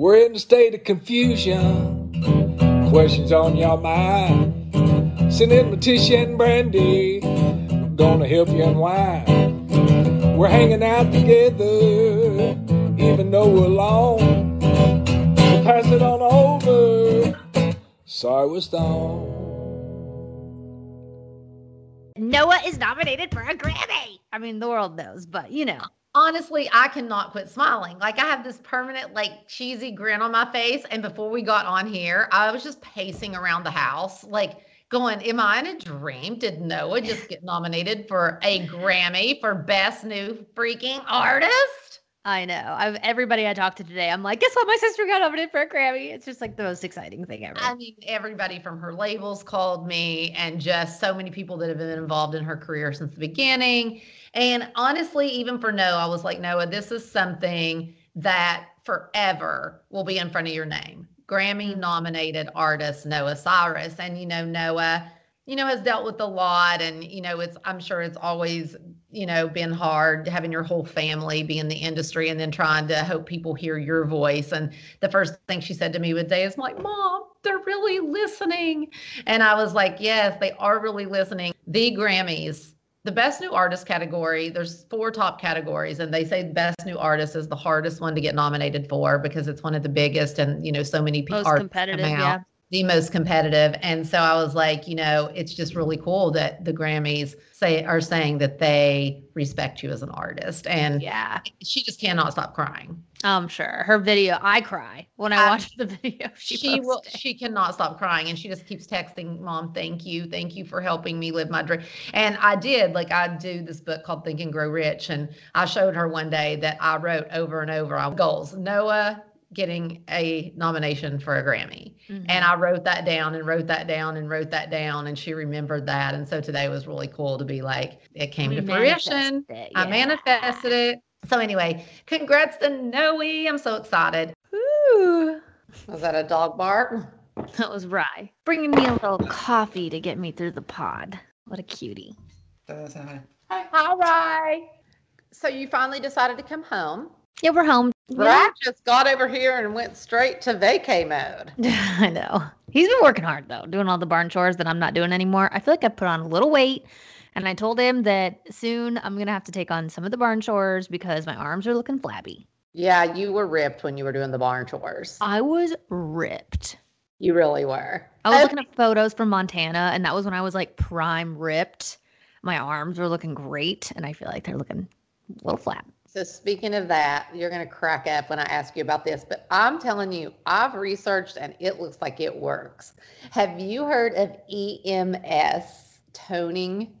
We're in a state of confusion. Questions on your mind. Send in Leticia and Brandi. Gonna help you unwind. We're hanging out together, even though we're alone. So pass it on over. Sorry we're stoned. Noah is nominated for a Grammy. I mean, the world knows, but you know. Honestly, I cannot quit smiling. Like I have this permanent, like cheesy grin on my face. And before we got on here, I was just pacing around the house, like going, Am I in a dream? Did Noah just get nominated for a Grammy for Best New Freaking Artist? I know. I've everybody I talked to today, I'm like, guess what? My sister got nominated for a Grammy. It's just like the most exciting thing ever. I mean, everybody from her labels called me, and just so many people that have been involved in her career since the beginning. And honestly, even for Noah, I was like, Noah, this is something that forever will be in front of your name. Grammy mm-hmm. nominated artist Noah Cyrus. And, you know, Noah, you know, has dealt with a lot. And, you know, it's, I'm sure it's always, you know, been hard having your whole family be in the industry and then trying to hope people hear your voice. And the first thing she said to me one day is like, Mom, they're really listening. And I was like, Yes, they are really listening. The Grammys the best new artist category there's four top categories and they say best new artist is the hardest one to get nominated for because it's one of the biggest and you know so many people are competitive, yeah. The most competitive and so i was like you know it's just really cool that the grammys say are saying that they respect you as an artist and Yeah. she just cannot stop crying I'm sure. Her video, I cry when I Um, watch the video. She, she, will she cannot stop crying and she just keeps texting mom thank you thank you for helping me live my dream and i did like i do this book called think and grow rich and i showed her one day that i wrote over and over on goals noah getting a nomination for a grammy Mhm. and i wrote that down and wrote that down and wrote that down and she remembered that and so today was really cool to be like it came We to fruition manifested it, i manifested it so anyway congrats to noe i'm so excited Ooh. was that a dog bark That was Rye bringing me a little coffee to get me through the pod. What a cutie. Hi, hi, Rye. So you finally decided to come home. Yeah, we're home. Rye just got over here and went straight to vacay mode. I know. He's been working hard though, doing all the barn chores that I'm not doing anymore. I feel like I put on a little weight. And I told him that soon I'm gonna have to take on some of the barn chores because my arms are looking flabby. Yeah, you were ripped when you were doing the barn chores. I was ripped. You really were. I was Oh, looking at photos from Montana, and that was when I was like prime ripped. My arms were looking great, and I feel like they're looking a little flat. So speaking of that, you're going to crack up when I ask you about this, but I'm telling you, I've researched and it looks like it works. Have you heard of EMS toning?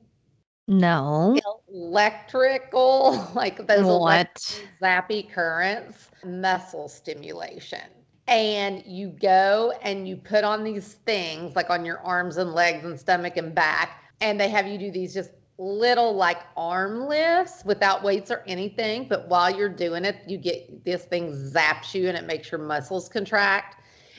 No. Electrical, like those What? zappy currents, muscle stimulation. And you go and you put on these things like on your arms and legs and stomach and back, and they have you do these just little like arm lifts without weights or anything. But while you're doing it, you get this thing zaps you and it makes your muscles contract.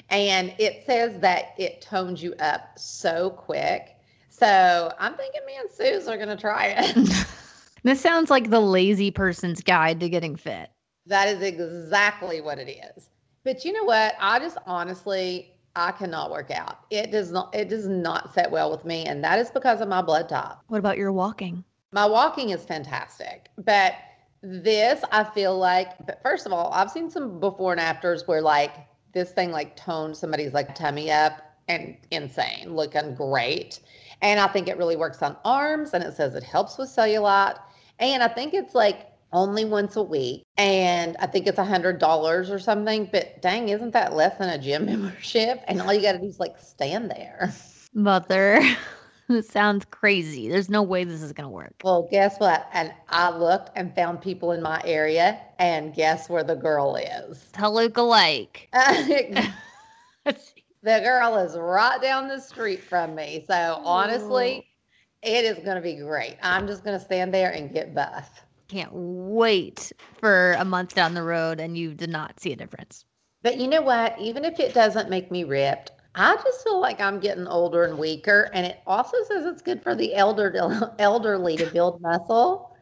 And it says that it tones you up so quick. So I'm thinking me and Suze are going to try it. This sounds like the lazy person's guide to getting fit. That is exactly what it is. But you know what? I just honestly, I cannot work out. It does not. It does not set well with me, and that is because of my blood type. What about your walking? My walking is fantastic, but this I feel like. But first of all, I've seen some before and afters where like this thing like toned somebody's like tummy up and insane, looking great. And I think it really works on arms, and it says it helps with cellulite. And I think it's like only once a week, and I think it's a hundred dollars or something. But dang, isn't that less than a gym membership? And all you got to do is like stand there. Mother. this sounds crazy. There's no way this is gonna work. Well, guess what? And I looked and found people in my area, and guess where the girl is? Toluca Lake. the girl is right down the street from me. So honestly, oh. it is going to be great. I'm just going to stand there and get buff. Can't wait for a month down the road and you did not see a difference. But you know what? Even if it doesn't make me ripped, I just feel like I'm getting older and weaker. And it also says it's good for the elder elderly to build muscle.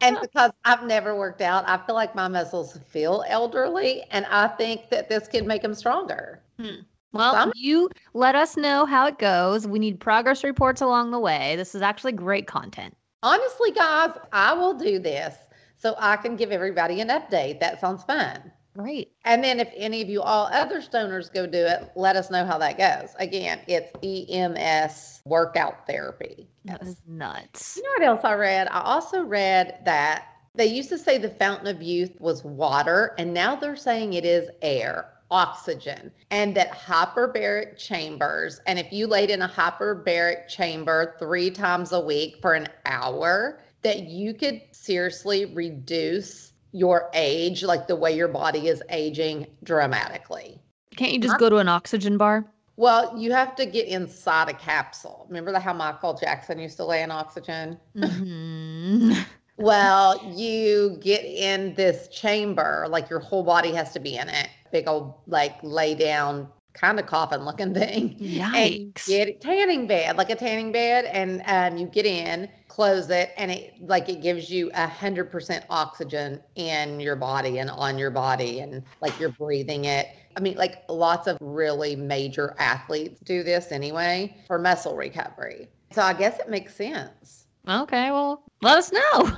and because I've never worked out, I feel like my muscles feel elderly. And I think that this could make them stronger. Hmm. Well, Some- you let us know how it goes. We need progress reports along the way. This is actually great content. Honestly, guys, I will do this so I can give everybody an update. That sounds fun. Right. And then if any of you all other stoners go do it, let us know how that goes. Again, it's EMS workout therapy. That is nuts. You know what else I read? I also read that they used to say the fountain of youth was water, and now they're saying it is air oxygen and that hyperbaric chambers and if you laid in a hyperbaric chamber three times a week for an hour that you could seriously reduce your age like the way your body is aging dramatically. Can't you just go to an oxygen bar? Well you have to get inside a capsule. Remember how michael jackson used to lay in oxygen? Mm-hmm. well you get in this chamber like your whole body has to be in it big old like lay down kind of coffin looking thing. Yikes. get it, tanning bed, like a tanning bed, and um, you get in, close it, and it like it gives you a hundred percent oxygen in your body and on your body, and like you're breathing it. I mean, like lots of really major athletes do this anyway for muscle recovery. So I guess it makes sense. Okay, well, let us know.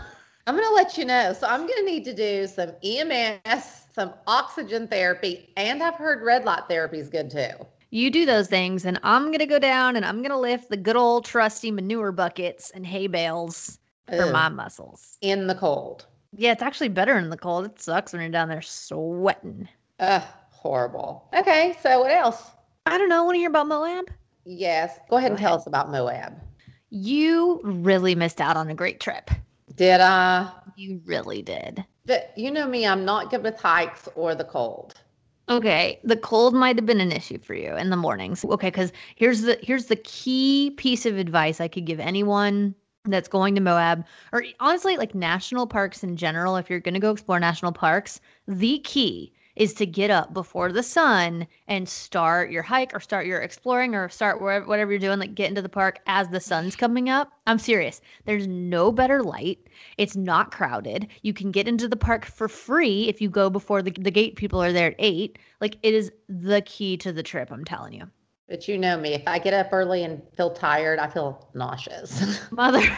I'm going to let you know. So I'm going to need to do some EMS some oxygen therapy, and I've heard red light therapy is good too. You do those things, and I'm going to go down and I'm going to lift the good old trusty manure buckets and hay bales for Ew. my muscles. In the cold. Yeah, it's actually better in the cold. It sucks when you're down there sweating. Ugh, horrible. Okay, so what else? I don't know. Want to hear about Moab? Yes. Go ahead go and ahead. tell us about Moab. You really missed out on a great trip. Did I? You really did. But you know me, I'm not good with hikes or the cold. Okay, the cold might have been an issue for you in the mornings. Okay, cuz here's the here's the key piece of advice I could give anyone that's going to Moab or honestly like national parks in general if you're going to go explore national parks, the key is to get up before the sun and start your hike or start your exploring or start wherever, whatever you're doing, like get into the park as the sun's coming up. I'm serious. There's no better light. It's not crowded. You can get into the park for free if you go before the, the gate people are there at eight. Like it is the key to the trip, I'm telling you. But you know me, if I get up early and feel tired, I feel nauseous. Mother.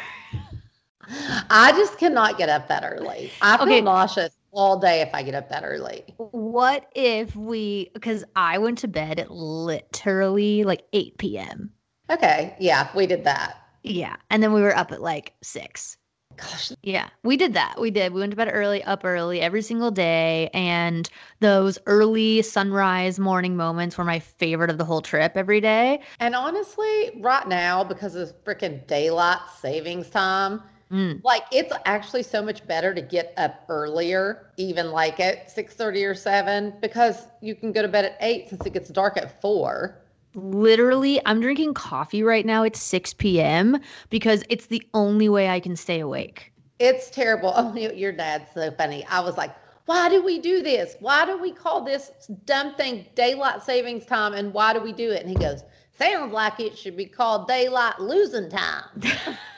I just cannot get up that early. I feel okay. nauseous all day if I get up that early. What if we, because I went to bed at literally like 8 p.m. Okay. Yeah, we did that. Yeah. And then we were up at like 6. Gosh. Yeah, we did that. We did. We went to bed early, up early every single day. And those early sunrise morning moments were my favorite of the whole trip every day. And honestly, right now, because of freaking daylight savings time, Mm. Like it's actually so much better to get up earlier, even like at six thirty or 7, because you can go to bed at 8 since it gets dark at 4. Literally, I'm drinking coffee right now It's 6 p.m. because it's the only way I can stay awake. It's terrible. Oh, your dad's so funny. I was like, why do we do this? Why do we call this dumb thing daylight savings time? And why do we do it? And he goes, sounds like it should be called daylight losing time.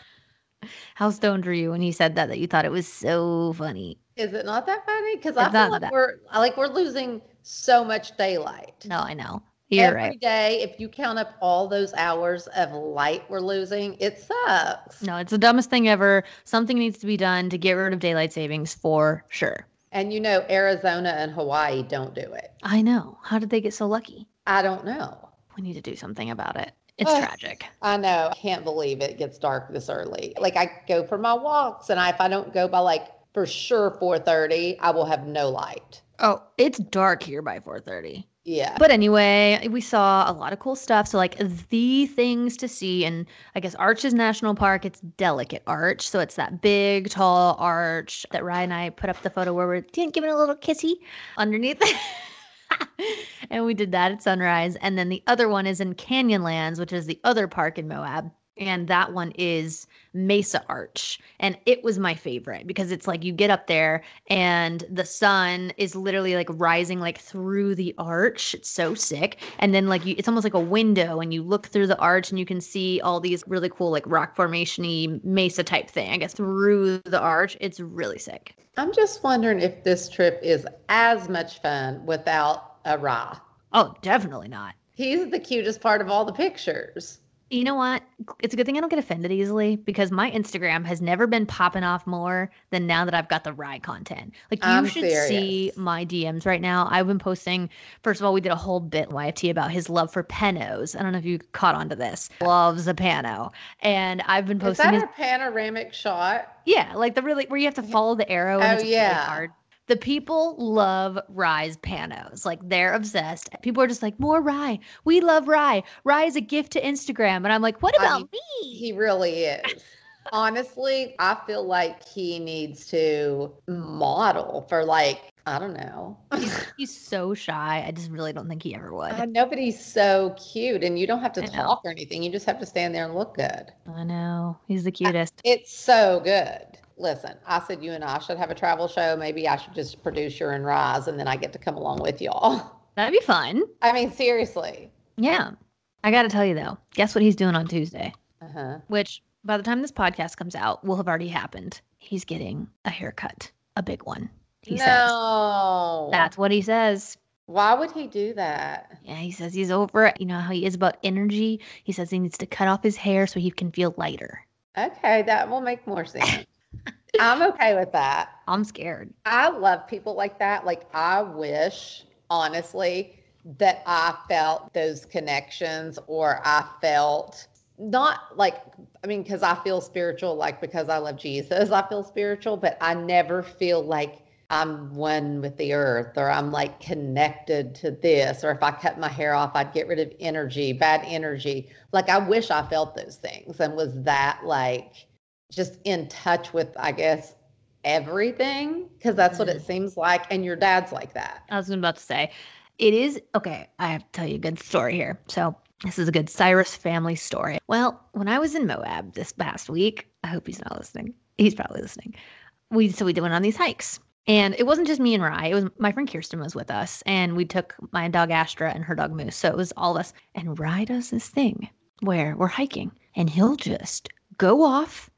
How stoned were you when he said that? That you thought it was so funny? Is it not that funny? Because I feel like that. we're like we're losing so much daylight. No, I know. You're Every right. day, if you count up all those hours of light we're losing, it sucks. No, it's the dumbest thing ever. Something needs to be done to get rid of daylight savings for sure. And you know, Arizona and Hawaii don't do it. I know. How did they get so lucky? I don't know. We need to do something about it. It's oh, tragic. I know. I can't believe it gets dark this early. Like I go for my walks and I, if I don't go by like for sure 4:30, I will have no light. Oh, it's dark here by 4:30. Yeah. But anyway, we saw a lot of cool stuff. So, like, the things to see, and I guess Arches National Park, it's Delicate Arch. So, it's that big, tall arch that Ryan and I put up the photo where we're giving a little kissy underneath. and we did that at sunrise. And then the other one is in Canyonlands, which is the other park in Moab and that one is Mesa Arch. And it was my favorite because it's like you get up there and the sun is literally like rising like through the arch. It's so sick. And then like you it's almost like a window and you look through the arch and you can see all these really cool like rock formation-y mesa type thing. I guess through the arch. It's really sick. I'm just wondering if this trip is as much fun without a Ra. Oh, definitely not. He's the cutest part of all the pictures. You know what? It's a good thing I don't get offended easily because my Instagram has never been popping off more than now that I've got the rye content. Like you I'm should see my DMs right now. I've been posting. First of all, we did a whole bit YFT about his love for panos. I don't know if you caught on to this. Loves a pano, and I've been Is posting. that His, a panoramic shot? yeah, like the really where you have to follow the arrow. And Oh, it's really yeah. hard. The people love Rye's panos. Like they're obsessed. People are just like, more rye. We love rye. Rye is a gift to Instagram. And I'm like, what I about mean, me? He really is. Honestly, I feel like he needs to model for like, I don't know. he's, he's so shy. I just really don't think he ever would. I know, but he's so cute and you don't have to I know. talk or anything. You just have to stand there and look good. I know. He's the cutest. It's so good. Listen, I said you and I should have a travel show. Maybe I should just produce your and Rise and then I get to come along with y'all. That'd be fun. I mean, seriously. Yeah. I got to tell you, though, guess what he's doing on Tuesday? Uh-huh. Which by the time this podcast comes out, will have already happened. He's getting a haircut, a big one. He says. no. That's what he says. Why would he do that? Yeah, he says he's over it. You know how he is about energy? He says he needs to cut off his hair so he can feel lighter. Okay, that will make more sense. I'm okay with that. I'm scared. I love people like that. Like, I wish, honestly, that I felt those connections or I felt not like, I mean, because I feel spiritual, like because I love Jesus, I feel spiritual, but I never feel like I'm one with the earth or I'm like connected to this. Or if I cut my hair off, I'd get rid of energy, bad energy. Like, I wish I felt those things and was that like just in touch with, I guess, everything because that's what it mm-hmm. seems like and your dad's like that I was about to say, it is okay. I have to tell you a good story here. So, this is a good Cyrus family story. Well, when I was in Moab this past week, I hope he's not listening. He's probably listening. We so we went on these hikes, and it wasn't just me and Rye. It was my friend Kirsten was with us, and we took my dog Astra and her dog Moose. So it was all of us. And Rye does this thing where we're hiking, and he'll just go off,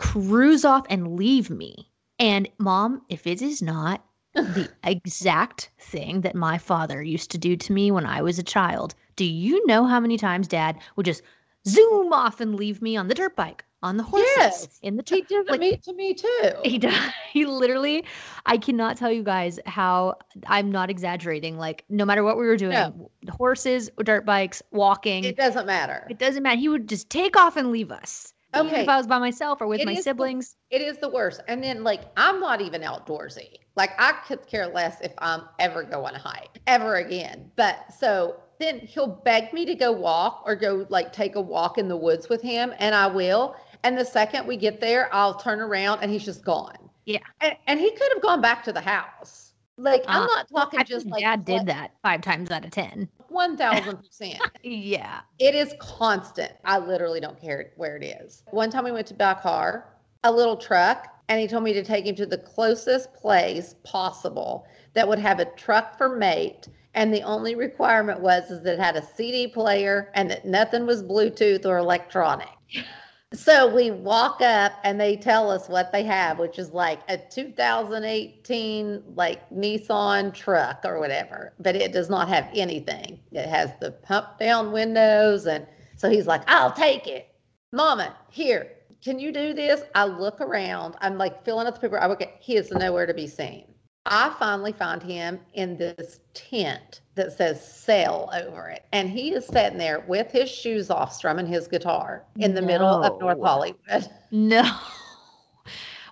cruise off, and leave me. And mom, if it is not the exact thing that my father used to do to me when I was a child. Do you know how many times dad would just zoom off and leave me on the dirt bike, on the horses, Yes, in the he truck? did like- it to me too He does. He literally, I cannot tell you guys how I'm not exaggerating. Like, no matter what we were doing, No. the horses, dirt bikes, walking, it doesn't matter it doesn't matter. He would just take off and leave us. Even Okay. if I was by myself or with It my is the- siblings. it is the worst and then like i'm not even outdoorsy like i could care less if i'm ever going to hike ever again but so then he'll beg me to go walk or go like take a walk in the woods with him and i will and the second we get there i'll turn around and he's just gone Yeah. and, and he could have gone back to the house like i'm Uh, not talking just like dad did that five times out of 10. 1000% Yeah. It is constant. I literally don't care where it is. One time we went to buy a car, a little truck, and he told me to take him to the closest place possible that would have a truck for mate. And the only requirement was is that it had a CD player and that nothing was Bluetooth or electronic. So we walk up and they tell us what they have, which is like a 2018 like Nissan truck or whatever, but it does not have anything. It has the pump down windows and so he's like, "I'll take it." Mama, here. Can you do this? I look around. I'm like filling up the paper. I look at he is nowhere to be seen. I finally find him in this tent that says sell over it. And he is sitting there with his shoes off, strumming his guitar in the middle of North Hollywood. No.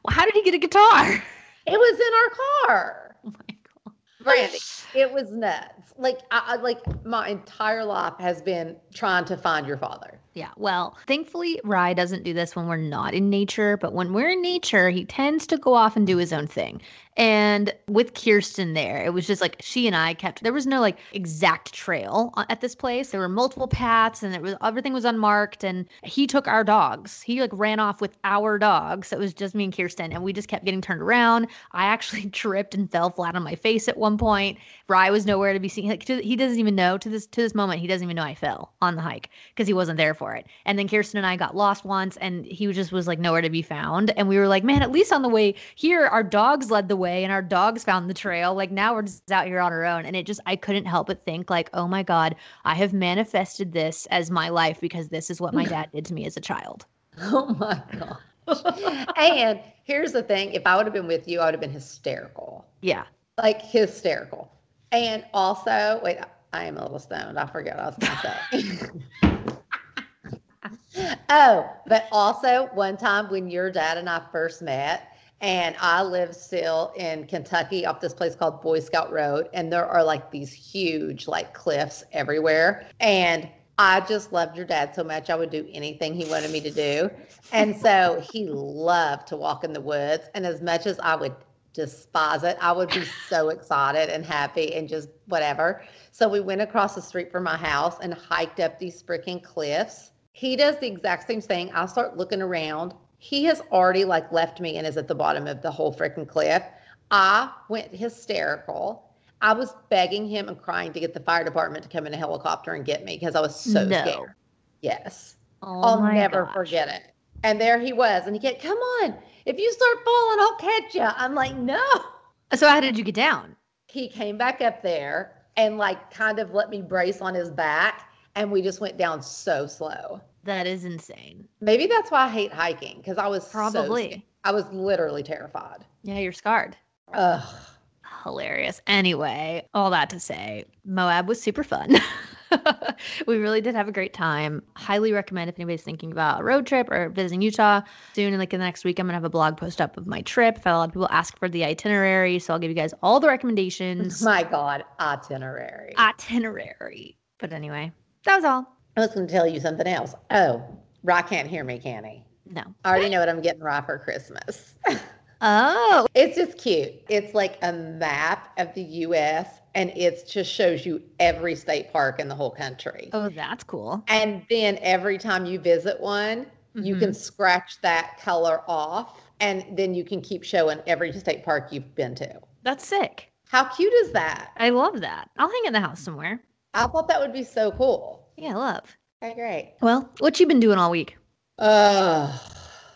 Well, how did he get a guitar? It was in our car. Oh my god. Brandi, it was nuts. like I like my entire life has been trying to find your father. Yeah. Well, thankfully, Rye doesn't do this when we're not in nature, but when we're in nature, he tends to go off and do his own thing. And with Kirsten there, it was just like she and I kept, there was no like exact trail uh, at this place. There were multiple paths and it was, everything was unmarked. And he took our dogs. He like ran off with our dogs. So it was just me and Kirsten. And we just kept getting turned around. I actually tripped and fell flat on my face at one point. Rye was nowhere to be seen. Like, to, he doesn't even know to this, to this moment, he doesn't even know I fell on the hike because he wasn't there for it. And then Kirsten and I got lost once and he just was like nowhere to be found. And we were like, man, at least on the way here, our dogs led the way and our dogs found the trail. Like now we're just out here on our own. And it just, I couldn't help but think, like, oh my God, I have manifested this as my life because this is what my dad did to me as a child. Oh my God. and here's the thing if I would have been with you, I would have been hysterical. Yeah. Like hysterical. And also, wait, I am a little stoned. I forget what I was going to say. oh, but also one time when your dad and I first met, and I live still in Kentucky off this place called Boy Scout Road, and there are like these huge like cliffs everywhere. And I just loved your dad so much. I would do anything he wanted me to do. And so he loved to walk in the woods. And as much as I would despise it, I would be so excited and happy and just whatever. So we went across the street from my house and hiked up these freaking cliffs. He does the exact same thing. I start looking around. He has already like left me and is at the bottom of the whole freaking cliff. I went hysterical. I was begging him and crying to get the fire department to come in a helicopter and get me because I was so No. scared. Yes. Oh I'll never gosh. forget it. And there he was. And he kept, come on. If you start falling, I'll catch you. I'm like, no. So how did you get down? He came back up there and like kind of let me brace on his back. And we just went down so slow. That is insane. Maybe that's why I hate hiking because I was Probably. scared. I was literally terrified. Yeah, you're scarred. Ugh. Hilarious. Anyway, all that to say, Moab was super fun. we really did have a great time. Highly recommend if anybody's thinking about a road trip or visiting Utah soon. In like in the next week, I'm gonna have a blog post up of my trip. I've had a lot of people ask for the itinerary, so I'll give you guys all the recommendations. My God, itinerary. itinerary. But anyway, that was all. I was going to tell you something else. Oh, Rye can't hear me, can he? No. I already know what I'm getting Rye for Christmas. Oh, It's just cute. It's like a map of the US and it just shows you every state park in the whole country. oh, that's cool. And then every time you visit one, you Mhm. can scratch that color off and then you can keep showing every state park you've been to. That's sick. How cute is that? I love that. I'll hang it in the house somewhere. I thought that would be so cool. Yeah, love. Okay, great. Well, what you been doing all week? Oh,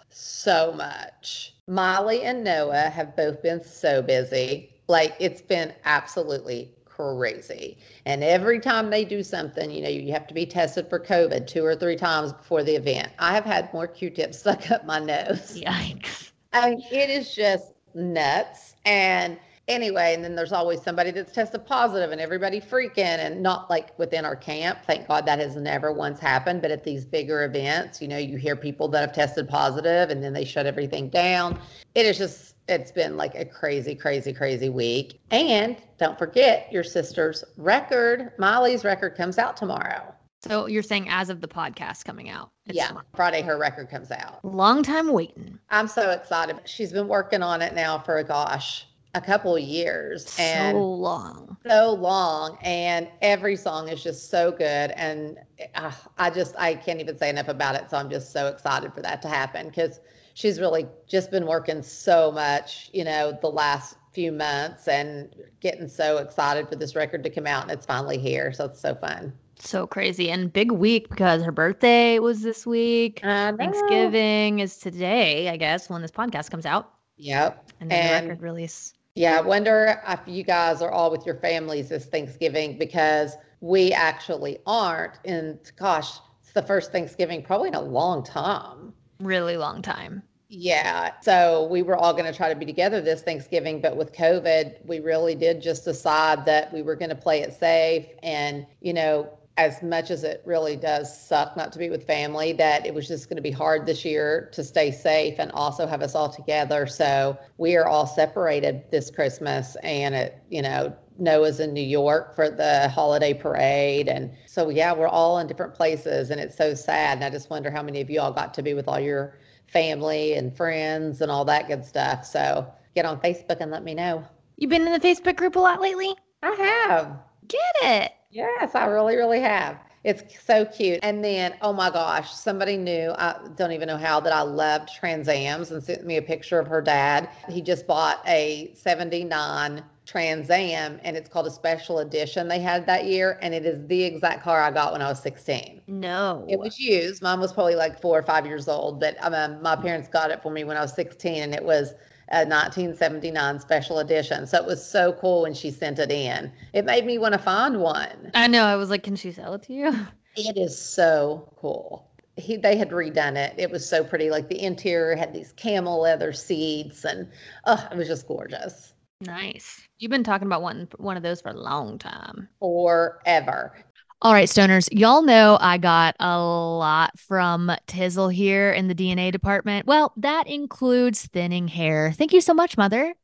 so much. Molly and Noah have both been so busy. Like it's been absolutely crazy. And every time they do something, you know, you have to be tested for COVID two or three times before the event. I have had more Q-tips stuck up my nose. Yikes. I mean, it is just nuts. And anyway, and then there's always somebody that's tested positive and everybody freaking and not like within our camp. Thank God that has never once happened. But at these bigger events, you know, you hear people that have tested positive and then they shut everything down. It is just, it's been like a crazy, crazy, crazy week. And don't forget your sister's record, Molly's record comes out tomorrow. So you're saying as of the podcast coming out? Yeah, tomorrow. Friday her record comes out. Long time waiting. I'm so excited. She's been working on it now for a gosh, a couple of years and so long. so long and every song is just so good and uh, I just I can't even say enough about it so I'm just so excited for that to happen cuz she's really just been working so much, you know, the last few months and getting so excited for this record to come out and it's finally here so it's so fun. So crazy. And big week because her birthday was this week. I. Thanksgiving is today, I guess, when this podcast comes out. Yep. And then And- the record release. Yeah, I wonder if you guys are all with your families this Thanksgiving because we actually aren't. And gosh, it's the first Thanksgiving probably in a long time. Really long time. Yeah. So we were all going to try to be together this Thanksgiving, but with COVID, we really did just decide that we were going to play it safe and, you know, as much as it really does suck not to be with family, that it was just going to be hard this year to stay safe and also have us all together. So we are all separated this Christmas, and it, you know, Noah's in New York for the holiday parade. And so, yeah, we're all in different places, and it's so sad. And I just wonder how many of you all got to be with all your family and friends and all that good stuff. So get on Facebook and let me know. You've been in the Facebook group a lot lately? I have. Get it. Yes, I really, really have. It's so cute. And then, oh my gosh, somebody knew, I don't even know how, that I loved Trans Ams and sent me a picture of her dad. He just bought a 79 Trans Am and it's called a special edition they had that year. And it is the exact car I got when I was 16. No. It was used. Mine was probably like four or five years old, but um, my parents got it for me when I was 16 and it was a 1979 special edition. So it was so cool when she sent it in. It made me want to find one. I know. I was like, can she sell it to you? It is so cool. He, they had redone it. It was so pretty. Like the interior had these camel leather seats, and oh, it was just gorgeous. Nice. You've been talking about one one of those for a long time. Forever. All right, stoners, y'all know I got a lot from Tizzle here in the DNA department. Well, that includes thinning hair. Thank you so much, Mother.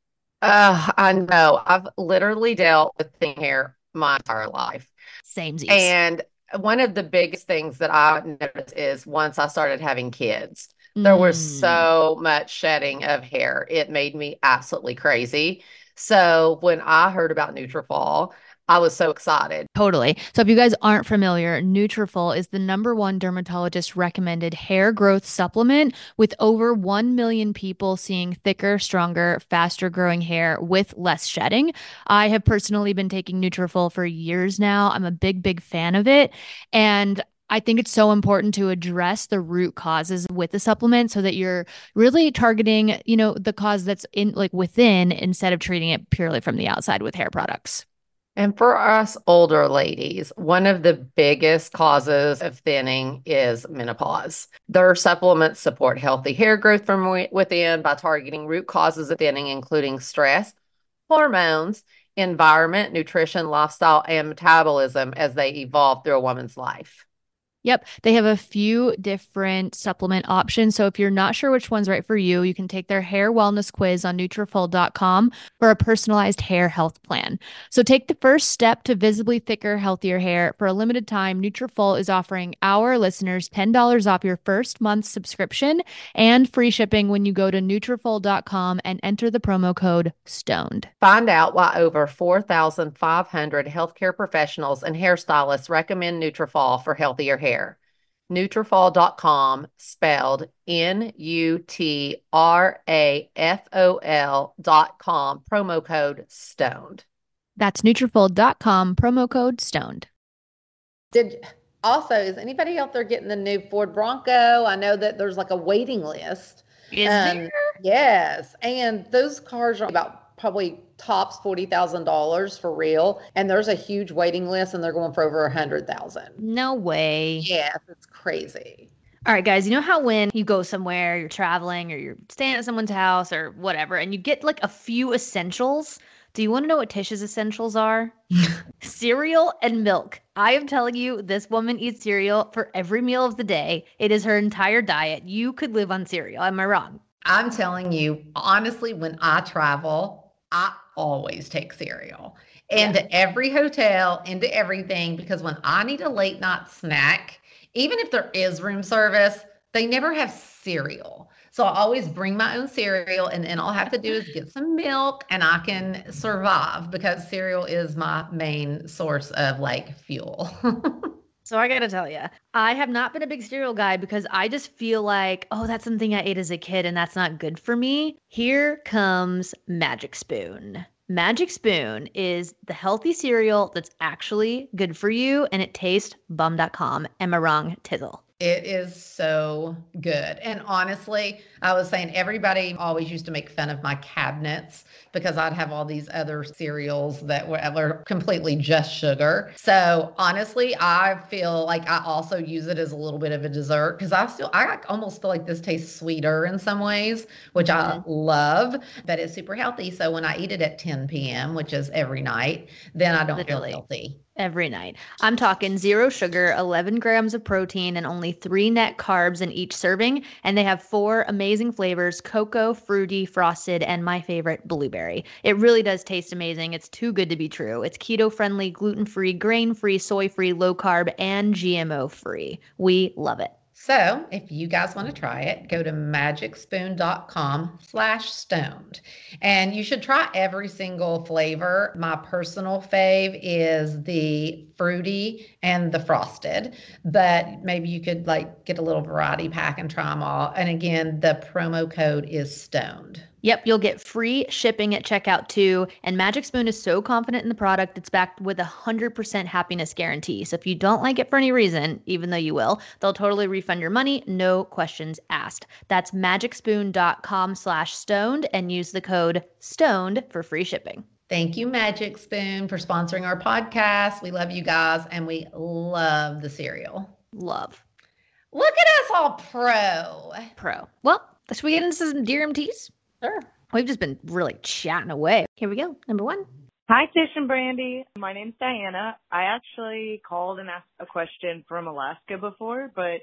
Uh, I know. I've literally dealt with thin hair my entire life. Same And one of the biggest things that I noticed is once I started having kids, there was Mm. so much shedding of hair. It made me absolutely crazy. So when I heard about Nutrafol, I was so excited. Totally. So if you guys aren't familiar, Nutrafol is the number one dermatologist recommended hair growth supplement with over 1 million people seeing thicker, stronger, faster growing hair with less shedding. I have personally been taking Nutrafol for years now. I'm a big big fan of it and I think it's so important to address the root causes with the supplement so that you're really targeting, you know, the cause that's in like within instead of treating it purely from the outside with hair products. And for us older ladies, one of the biggest causes of thinning is menopause. Their supplements support healthy hair growth from within by targeting root causes of thinning, including stress, hormones, environment, nutrition, lifestyle, and metabolism as they evolve through a woman's life. Yep, they have a few different supplement options. So if you're not sure which one's right for you, you can take their hair wellness quiz on Nutrafol.com for a personalized hair health plan. So take the first step to visibly thicker, healthier hair. For a limited time, Nutrafol is offering our listeners $10 off your first month subscription and free shipping when you go to Nutrafol.com and enter the promo code STONED. Find out why over 4,500 healthcare professionals and hairstylists recommend Nutrafol for healthier hair. Nutrafol.com, spelled N-U-T-R-A-F-O-L dot com, promo code STONED. That's Nutrafol.com, promo code STONED. Did also is anybody out there getting the new Ford Bronco? I know that there's like a waiting list. Is Um, Yes, and those cars are about probably tops forty thousand dollars for real, and there's a huge waiting list, and they're going for over a hundred thousand. No way. Yes, it's crazy. All right, guys, you know how when you go somewhere, you're traveling or you're staying at someone's house or whatever, and you get like a few essentials? Do you want to know what Tish's essentials are? cereal and milk. I am telling you, this woman eats cereal for every meal of the day. It is her entire diet. You could live on cereal. Am I wrong? I'm telling you, honestly, when I travel, I always take cereal into every hotel, into everything, because when I need a late night snack, even if there is room service, they never have cereal. So I always bring my own cereal, and then all I have to do is get some milk, and I can survive because cereal is my main source of like fuel. So I gotta tell you, I have not been a big cereal guy because I just feel like, oh, that's something I ate as a kid and that's not good for me. Here comes Magic Spoon. Magic Spoon is the healthy cereal that's actually good for you and it tastes bum.com. Am I wrong, Tizzle? It is so good. And honestly, I was saying everybody always used to make fun of my cabinets because I'd have all these other cereals that were, were completely just sugar. So honestly, I feel like I also use it as a little bit of a dessert because I still, I almost feel like this tastes sweeter in some ways, which I mm-hmm. love, but it's super healthy. So when I eat it at 10 p.m., which is every night, then I don't Literally. feel guilty. Every night. I'm talking zero sugar, 11 grams of protein, and only three net carbs in each serving. And they have four amazing flavors cocoa, fruity, frosted, and my favorite, blueberry. It really does taste amazing. It's too good to be true. It's keto friendly, gluten free, grain free, soy free, low carb, and GMO free. We love it. So if you guys want to try it, go to magicspoon.com slash stoned. And you should try every single flavor. My personal fave is the fruity and the frosted, but maybe you could like get a little variety pack and try them all. And again, the promo code is stoned. Yep, you'll get free shipping at checkout too. And Magic Spoon is so confident in the product, it's backed with a 100% happiness guarantee. So if you don't like it for any reason, even though you will, they'll totally refund your money, no questions asked. That's magicspoon.com slash stoned and use the code stoned for free shipping. Thank you, Magic Spoon, for sponsoring our podcast. We love you guys and we love the cereal. Love. Look at us all pro. Pro. Well, should we get into some DRMTs? Sure. We've just been really chatting away. Here we go. Number one. Hi, Tish and Brandi. My name's Diana. I actually called and asked a question from Alaska before, but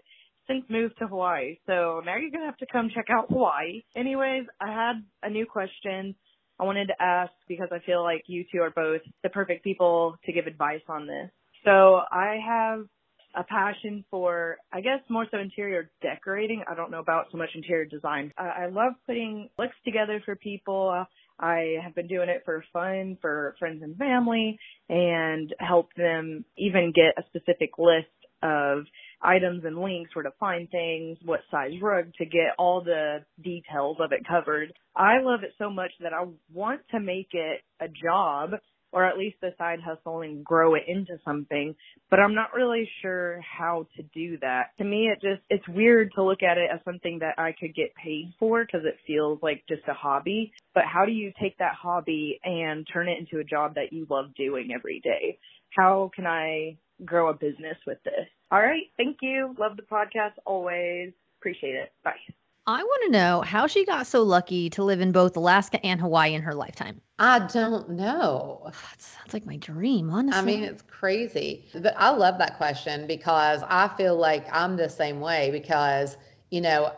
since moved to Hawaii. So now you're going to have to come check out Hawaii. Anyways, I had a new question I wanted to ask because I feel like you two are both the perfect people to give advice on this. So I have a passion for, I guess, more so interior decorating. I don't know about so much interior design. I, I love putting looks together for people. I have been doing it for fun for friends and family and help them even get a specific list of items and links where to find things, what size rug to get all the details of it covered. I love it so much that I want to make it a job or at least a side hustle and grow it into something. But I'm not really sure how to do that. To me, it just, it's weird to look at it as something that I could get paid for because it feels like just a hobby. But how do you take that hobby and turn it into a job that you love doing every day? How can I grow a business with this? All right. Thank you. Love the podcast always. Appreciate it. Bye. I want to know how she got so lucky to live in both Alaska and Hawaii in her lifetime. I don't know. That sounds like my dream, honestly. I mean, it's crazy. But I love that question because I feel like I'm the same way because, you know,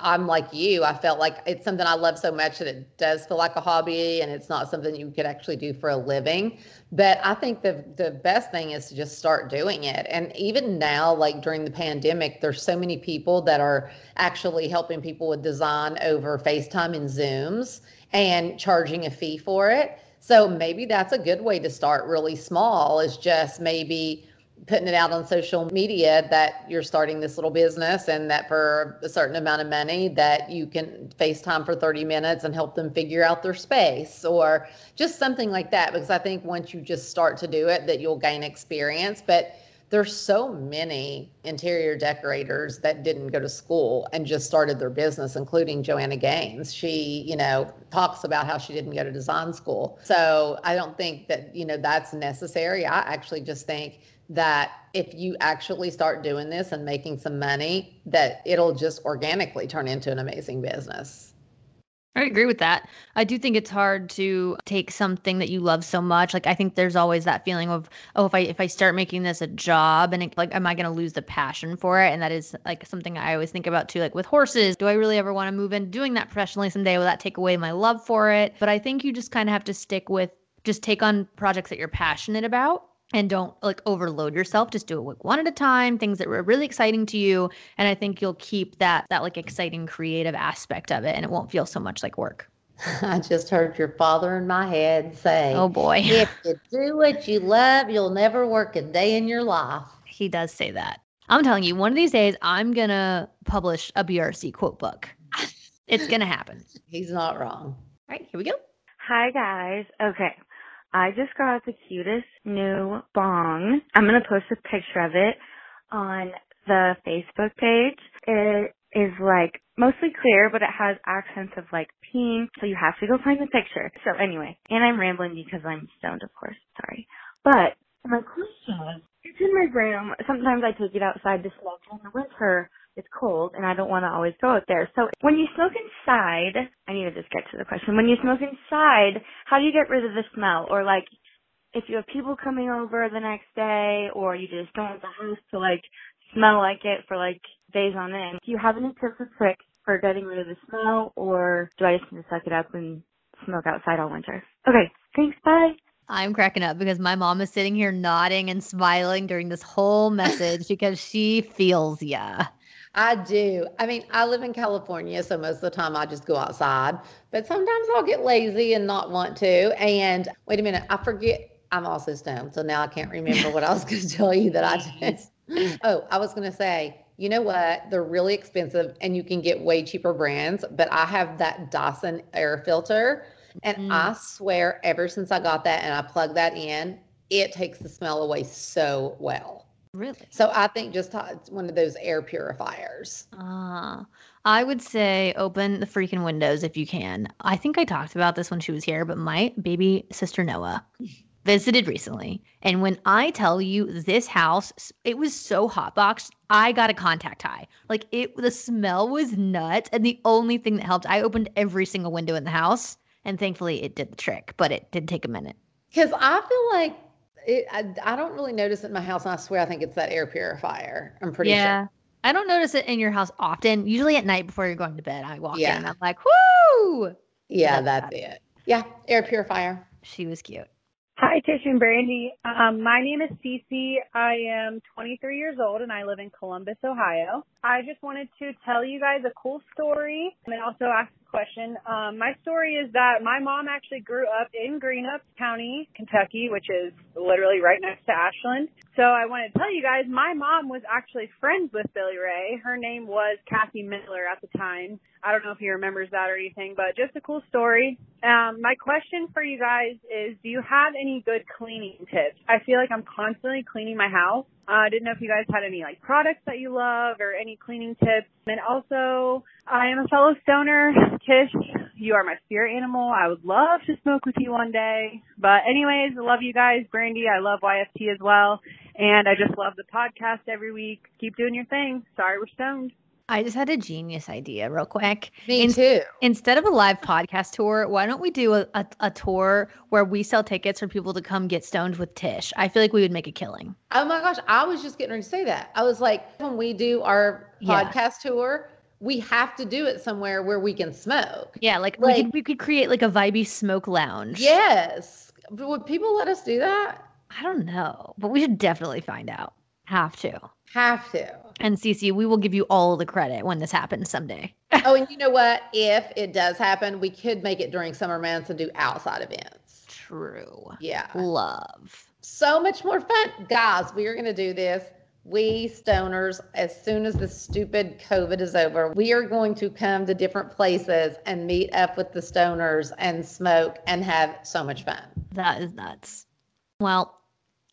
I'm like you. I felt like it's something I love so much that it does feel like a hobby and it's not something you could actually do for a living. But I think the the best thing is to just start doing it. And even now, like during the pandemic, there's so many people that are actually helping people with design over FaceTime and Zooms and charging a fee for it. So maybe that's a good way to start really small is just maybe putting it out on social media that you're starting this little business and that for a certain amount of money that you can FaceTime for 30 minutes and help them figure out their space or just something like that because I think once you just start to do it that you'll gain experience. But there's so many interior decorators that didn't go to school and just started their business including Joanna Gaines. She you know talks about how she didn't go to design school. So I don't think that you know that's necessary. I actually just think that if you actually start doing this and making some money, that it'll just organically turn into an amazing business. I agree with that. I do think it's hard to take something that you love so much. Like I think there's always that feeling of, oh, if I if I start making this a job and it, like am I going to lose the passion for it? And that is like something I always think about too. Like with horses, do I really ever want to move into doing that professionally someday? Will that take away my love for it? But I think you just kind of have to stick with just take on projects that you're passionate about and don't like overload yourself just do it like one at a time things that were really exciting to you and i think you'll keep that that like exciting creative aspect of it and it won't feel so much like work I just heard your father in my head say, Oh boy. if you do what you love, you'll never work a day in your life. He does say that. I'm telling you, one of these days, I'm going to publish a BRC quote book. It's going to happen. He's not wrong. All right, here we go. Hi, guys. Okay. I just got the cutest new bong. I'm going to post a picture of it on the Facebook page. It is like mostly clear, but it has accents of like pink, so you have to go find the picture. So anyway, and I'm rambling because I'm stoned, of course. Sorry. But my question is, it's in my room. Sometimes I take it outside to smoke in the winter it's cold and I don't want to always go out there. So when you smoke inside, I need to just get to the question. When you smoke inside, how do you get rid of the smell? Or like, if you have people coming over the next day or you just don't want the house to like smell like it for like days on end, do you have any tips or tricks for getting rid of the smell or do I just need to suck it up and smoke outside all winter? Okay, thanks, bye. I'm cracking up because my mom is sitting here nodding and smiling during this whole message because she feels ya. I do. I mean, I live in California, so most of the time I just go outside, but sometimes I'll get lazy and not want to. And wait a minute, I forget I'm also stoned. So now I can't remember what I was going to tell you that I did. oh, I was going to say, you know what? They're really expensive and you can get way cheaper brands, but I have that Dyson air filter. And Mm. I swear, ever since I got that and I plug that in, it takes the smell away so well. Really? So I think just uh, it's one of those air purifiers. Ah, I would say open the freaking windows if you can. I think I talked about this when she was here, but my baby sister Noah visited recently. And when I tell you this house, it was so hot boxed, I got a contact high. Like it, the smell was nuts. And the only thing that helped, I opened every single window in the house. And thankfully it did the trick, but it did take a minute. Because I feel like it, I, I don't really notice it in my house. And I swear I think it's that air purifier. I'm pretty yeah. sure. I don't notice it in your house often. Usually at night before you're going to bed, I walk in Yeah. and I'm like, whoo! Yeah, That's that's it. Yeah, air purifier. She was cute. Hi, Tish and Brandi. Um, my name is Cece. I am 23 years old and I live in Columbus, Ohio. I just wanted to tell you guys a cool story and also ask a question. Um, my story is that my mom actually grew up in Greenup County, Kentucky, which is literally right next to Ashland. So I wanted to tell you guys, my mom was actually friends with Billy Ray. Her name was Kathy Miller at the time. I don't know if he remembers that or anything, but just a cool story. Um, my question for you guys is, do you have any good cleaning tips? I feel like I'm constantly cleaning my house. Uh, I didn't know if you guys had any like products that you love or any cleaning tips. And also, I am a fellow stoner. Tish, you are my spirit animal. I would love to smoke with you one day. But anyways, I love you guys. Brandi, I love YFT as well. And I just love the podcast every week. Keep doing your thing. Sorry we're stoned. I just had a genius idea, real quick. Me In- too. Instead of a live podcast tour, why don't we do a, a, a tour where we sell tickets for people to come get stoned with Tish? I feel like we would make a killing. Oh my gosh, I was just getting ready to say that. I was like, when we do our Yeah. podcast tour, we have to do it somewhere where we can smoke. Yeah, like, we could we could create like a vibey smoke lounge. Yes. But would people let us do that? I don't know, but we should definitely find out. Have to. Have to. And Cece, we will give you all the credit when this happens someday. oh, and you know what? If it does happen, we could make it during summer months and do outside events. True. Yeah. Love. so much more fun. Guys, we are going to do this. We stoners, as soon as the stupid COVID is over, we are going to come to different places and meet up with the stoners and smoke and have so much fun. That is nuts. Well,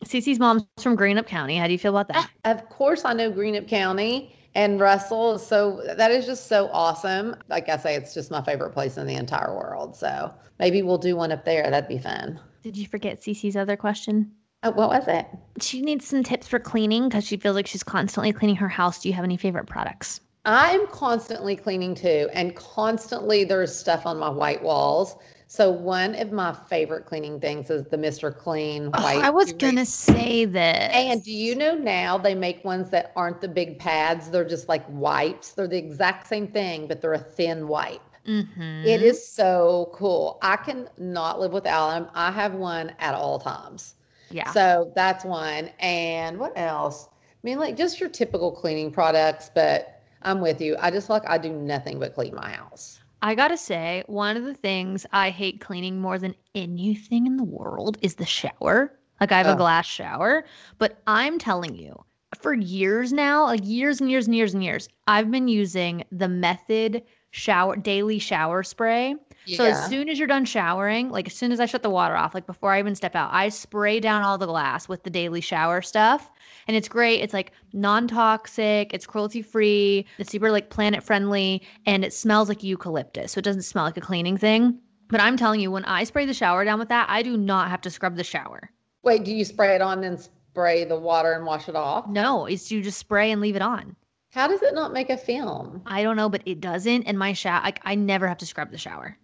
Cece's mom's from Greenup County. How do you feel about that? Of course, I know Greenup County and Russell. is So that is just so awesome. Like I say, it's just my favorite place in the entire world. So maybe we'll do one up there. That'd be fun. Did you forget Cece's other question? Oh, what was it? She needs some tips for cleaning because she feels like she's constantly cleaning her house. Do you have any favorite products? I am constantly cleaning too, and constantly there's stuff on my white walls. So one of my favorite cleaning things is the Mr. Clean Oh, white. I was gonna say that. And do you know now they make ones that aren't the big pads? They're just like wipes. They're the exact same thing, but they're a thin wipe. Mhm. It is so cool. I can not live without them. I have one at all times. Yeah. So that's one. And what else? I mean, like just your typical cleaning products, but I'm with you. I just like I do nothing but clean my house. I gotta say, one of the things I hate cleaning more than anything in the world is the shower. Like I have a Oh. glass shower, but I'm telling you, for years now, like years and years and years and years, I've been using the Method shower daily shower spray. So as soon as you're done showering, like as soon as I shut the water off, like before I even step out, I spray down all the glass with the daily shower stuff. And it's great. It's like non-toxic, it's cruelty-free, it's super like planet friendly, and it smells like eucalyptus. So it doesn't smell like a cleaning thing. But I'm telling you, when I spray the shower down with that, I do not have to scrub the shower. Wait, do you spray it on then spray the water and wash it off? No, it's you just spray and leave it on. How does it not make a film? I don't know, but it doesn't. And my shower, like I never have to scrub the shower.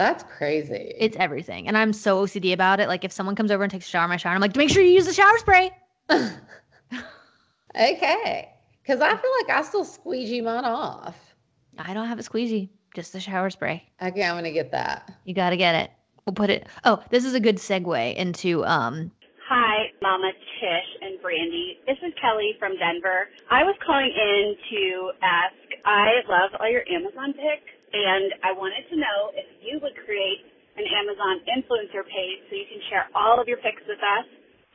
That's crazy. It's everything. And I'm so OCD about it. Like if someone comes over and takes a shower in my shower, I'm like, make sure you use the shower spray. okay. Because I feel like I still squeegee mine off. I don't have a squeegee, just the shower spray. Okay, I'm gonna get that. You got to get it. We'll put it. Oh, this is a good segue into um. Hi, Mama Tish and Brandi. This is Kelly from Denver. I was calling in to ask. I love all your Amazon picks, and I wanted to know if you would create an Amazon influencer page so you can share all of your picks with us,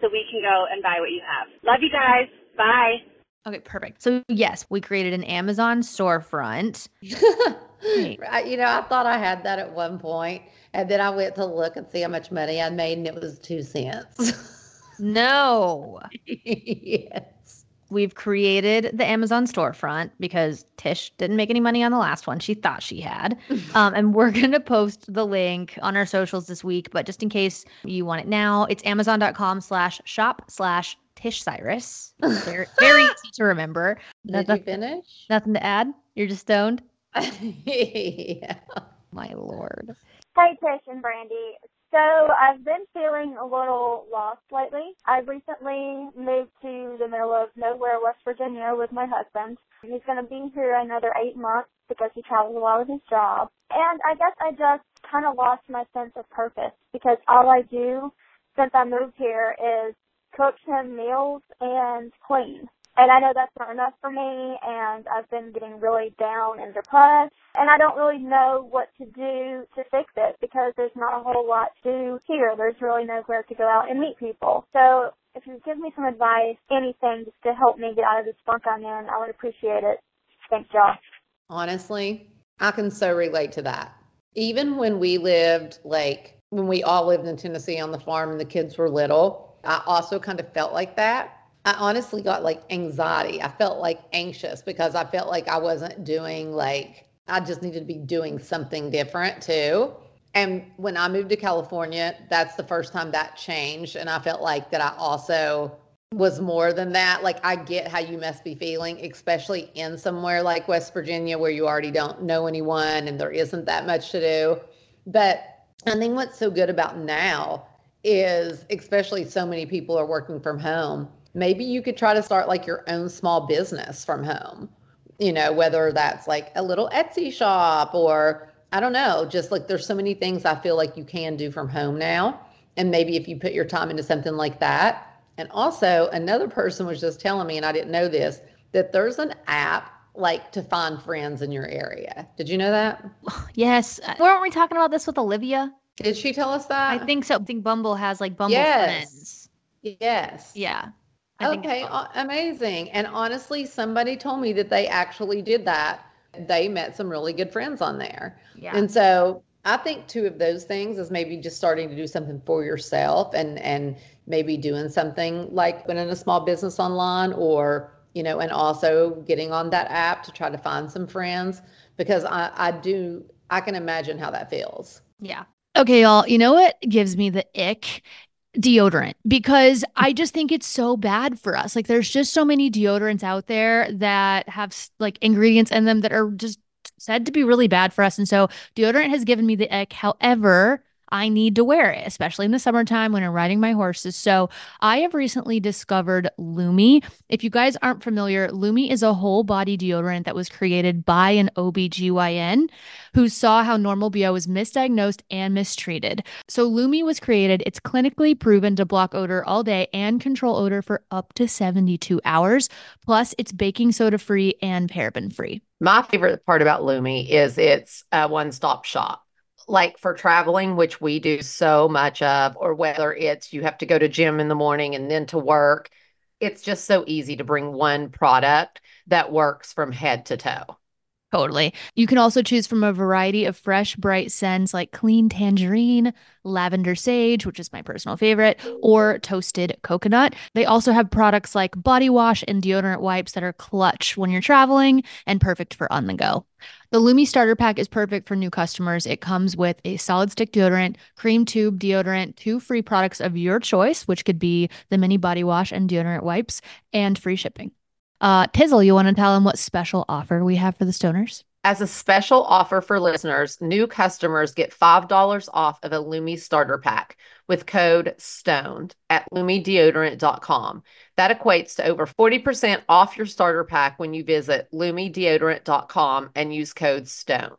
so we can go and buy what you have. Love you guys. Bye. Okay, perfect. So yes, we created an Amazon storefront. Right, you know, I thought I had that at one point, and then I went to look and see how much money I made, and it was two cents. No. yes. We've created the Amazon storefront because Tish didn't make any money on the last one. She thought she had. Um, and we're going to post the link on our socials this week. But just in case you want it now, it's amazon.com slash shop slash Tish Cyrus. Very, very easy to remember. Did Nothing- you finish? Nothing to add? You're just stoned? yeah. My lord. Hey, Tish and Brandi. So I've been feeling a little lost lately. I recently moved to the middle of nowhere, West Virginia with my husband. He's going to be here another eight months because he travels a lot with his job. And I guess I just kind of lost my sense of purpose because all I do since I moved here is cook him meals and clean. And I know that's not enough for me, and I've been getting really down and depressed, and I don't really know what to do to fix it because there's not a whole lot to do here. There's really nowhere to go out and meet people. So if you give me some advice, anything just to help me get out of this funk I'm in, I would appreciate it. Thanks, y'all. Honestly, I can so relate to that. Even when we lived, like, when we all lived in Tennessee on the farm and the kids were little, I also kind of felt like that. I honestly got like anxiety. I felt like anxious because I felt like I wasn't doing like, I just needed to be doing something different too. And when I moved to California, that's the first time that changed. And I felt like that I also was more than that. Like, I get how you must be feeling, especially in somewhere like West Virginia where you already don't know anyone and there isn't that much to do. But I think what's so good about now is, especially so many people are working from home, maybe you could try to start like your own small business from home. You know, whether that's like a little Etsy shop or I don't know, just like there's so many things I feel like you can do from home now. And maybe if you put your time into something like that. And also, another person was just telling me, and I didn't know this, that there's an app like to find friends in your area. Did you know that? Yes. Uh, Weren't we talking about this with Olivia? Did she tell us that? I think so. I think Bumble has like Bumble Yes. friends. Yes. Yeah. I Okay, amazing. And honestly, somebody told me that they actually did that. They met some really good friends on there. Yeah. And so I think two of those things is maybe just starting to do something for yourself and and maybe doing something like running a small business online or you know and also getting on that app to try to find some friends because I I do I can imagine how that feels. yeah. Okay, y'all, you know what gives me the ick? Deodorant, because I just think it's so bad for us. Like, there's just so many deodorants out there that have like ingredients in them that are just said to be really bad for us. And so, deodorant has given me the ick. However, I need to wear it, especially in the summertime when I'm riding my horses. So, I have recently discovered Lume. If you guys aren't familiar, Lume is a whole body deodorant that was created by an OBGYN who saw how normal BO was misdiagnosed and mistreated. So Lume was created. It's clinically proven to block odor all day and control odor for up to 72 hours. Plus, it's baking soda free and paraben free. My favorite part about Lume is it's a one stop shop. Like for traveling, which we do so much of, or whether it's you have to go to gym in the morning and then to work, it's just so easy to bring one product that works from head to toe. Totally. You can also choose from a variety of fresh, bright scents like clean tangerine, lavender sage, which is my personal favorite, or toasted coconut. They also have products like body wash and deodorant wipes that are clutch when you're traveling and perfect for on the go. The Lume starter pack is perfect for new customers. It comes with a solid stick deodorant, cream tube deodorant, two free products of your choice, which could be the mini body wash and deodorant wipes, and free shipping. Uh, Tizzle, you want to tell them what special offer we have for the stoners? As a special offer for listeners, new customers get $5 off of a Lume starter pack with code STONED at lumedeodorant.com. That equates to over 40% off your starter pack when you visit lumedeodorant.com and use code STONED.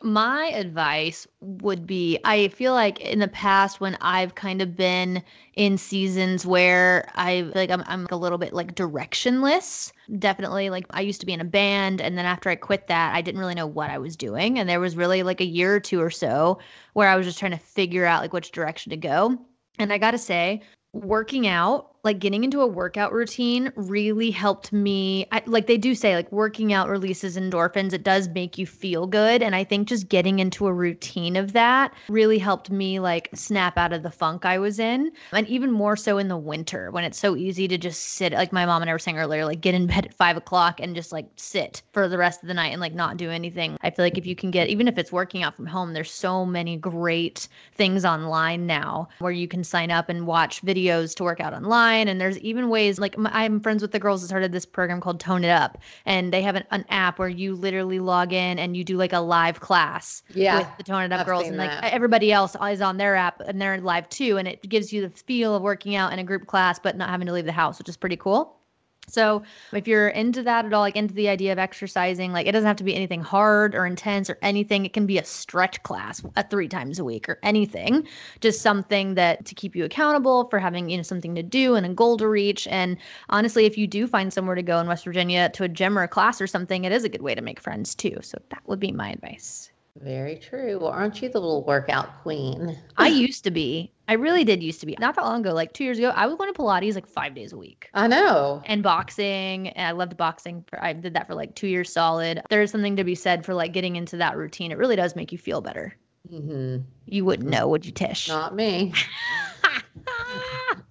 My advice would be I feel like in the past when I've kind of been in seasons where I feel like I'm, I'm a little bit like directionless. Definitely like I used to be in a band and then after I quit that I didn't really know what I was doing and there was really like a year or two or so where I was just trying to figure out like which direction to go. And I got to say working out like getting into a workout routine really helped me I, like they do say like working out releases endorphins. It does make you feel good. And i think just getting into a routine of that really helped me like snap out of the funk i was in. And even more so in the winter when it's so easy to just sit like my mom and i were saying earlier like get in bed at five o'clock and just like sit for the rest of the night and like not do anything. I feel like if you can get even if it's working out from home there's so many great things online now where you can sign up and watch videos to work out online and there's even ways like I'm friends with the girls that started this program called Tone It Up and they have an, an app where you literally log in and you do like a live class Yeah, with the Tone It Up I've girls and like that. everybody else is on their app and they're live too and it gives you the feel of working out in a group class but not having to leave the house which is pretty cool. So if you're into that at all, like into the idea of exercising, like it doesn't have to be anything hard or intense or anything. It can be a stretch class at three times a week or anything, just something that to keep you accountable for having, you know, something to do and a goal to reach. And honestly, if you do find somewhere to go in West Virginia to a gym or a class or something, it is a good way to make friends too. So that would be my advice. Very true. Well, aren't you the little workout queen? I used to be. I really did used to be. Not that long ago, like two years ago, I was going to Pilates like five days a week. I know. and boxing and i loved boxing for, i did that for like two years solid there's something to be said for like getting into that routine it really does make you feel better Mm-hmm. you wouldn't know would you tish Not me.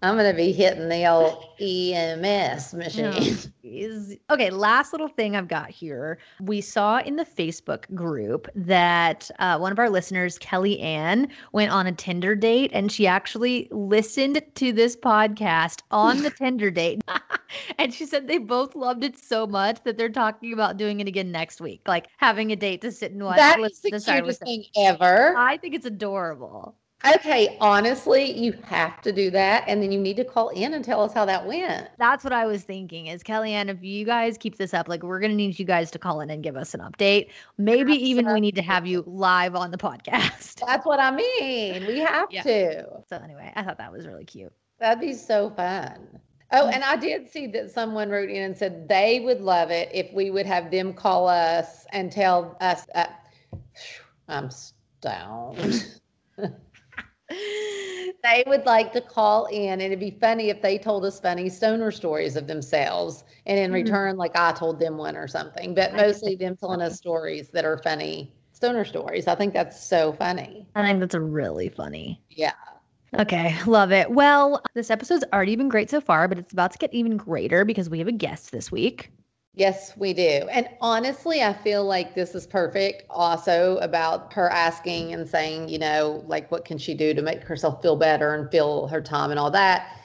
I'm going to be hitting the old EMS machine. jeez. okay last little thing i've got here we saw in the facebook group that uh, one of our listeners kelly ann went on a tinder date and she actually listened to this podcast on the tinder date and she said they both loved it so much that they're talking about doing it again next week like having a date to sit and watch That is listen the cutest thing ever. I think it's adorable. Okay, honestly, you have to do that. And then you need to call in and tell us how that went. That's what I was thinking is Kellyanne, if you guys keep this up, like we're gonna need you guys to call in and give us an update. Maybe even we need to have you live on the podcast. That's what I mean. We have Yeah. to. So anyway, I thought that was really cute. That'd be so fun. Oh, and I did see that someone wrote in and said they would love it if we would have them call us and tell us. Uh, I'm stoned. they would like to call in, and it'd be funny if they told us funny stoner stories of themselves, and in Mhm. return, like I told them one or something. But mostly them telling us stories that are funny stoner stories. I think that's so funny. I think that's really funny. Yeah. Okay, love it. Well, this episode's already been great so far, but it's about to get even greater because we have a guest this week. Yes, we do. And honestly, I feel like this is perfect also about her asking and saying, you know, like what can she do to make herself feel better and feel her time and all that.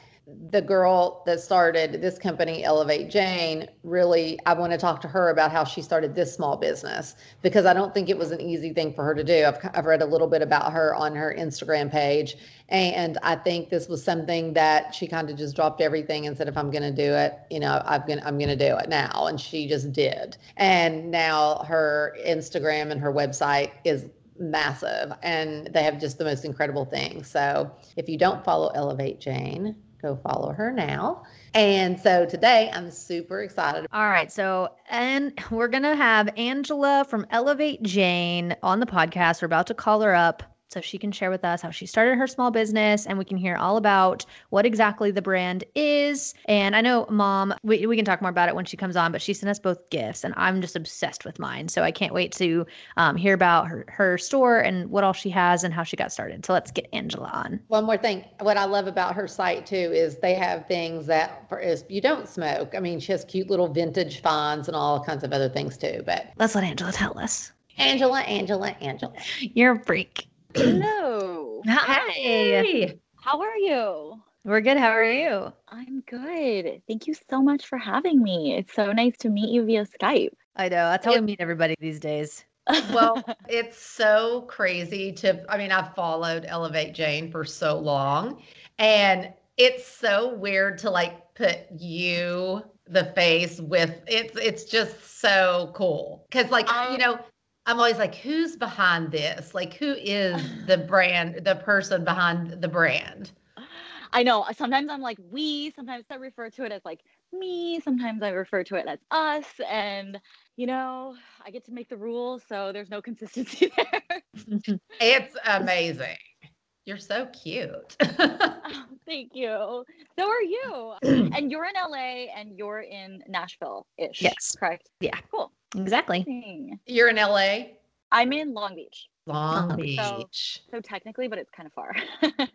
The girl that started this company, Elevate Jane, really, I want to talk to her about how she started this small business because I don't think it was an easy thing for her to do. I've, I've read a little bit about her on her Instagram page. And I think this was something that she kind of just dropped everything and said, if I'm going to do it, you know, I'm going to, I'm going to do it now. And she just did. And now her Instagram and her website is massive and they have just the most incredible things. So if you don't follow Elevate Jane, go follow her now. And so today I'm super excited. All right. So, and we're going to have Angela from Elevate Jane on the podcast. We're about to call her up so she can share with us how she started her small business and we can hear all about what exactly the brand is. And I know mom, we, we can talk more about it when she comes on, but she sent us both gifts and I'm just obsessed with mine. So I can't wait to um, hear about her, her store and what all she has and how she got started. So let's get Angela on. One more thing. What I love about her site too is they have things that for if you don't smoke. I mean, she has cute little vintage finds and all kinds of other things too. But Let's let Angela tell us. Angela, Angela, Angela. You're a freak. Hello. Hi. How are you? We're good. How are you? I'm good. Thank you so much for having me. It's so nice to meet you via Skype. I know. That's how we meet everybody these days. well, it's so crazy to, I mean, I've followed Elevate Jane for so long, and it's so weird to like put you, the face, with it's, it's just so cool. Cause, like, you know, I'm always like, who's behind this? Like, who is the brand, the person behind the brand? I know. Sometimes I'm like we. Sometimes I refer to it as like me. Sometimes I refer to it as us. And you know, I get to make the rules, so there's no consistency there. It's amazing. You're so cute. Oh, thank you. So are you. and you're in LA and you're in Nashville ish. Yes. Correct. Yeah. Cool. Exactly. You're in LA? I'm in Long Beach. Long Long Beach. So technically, but it's kind of far.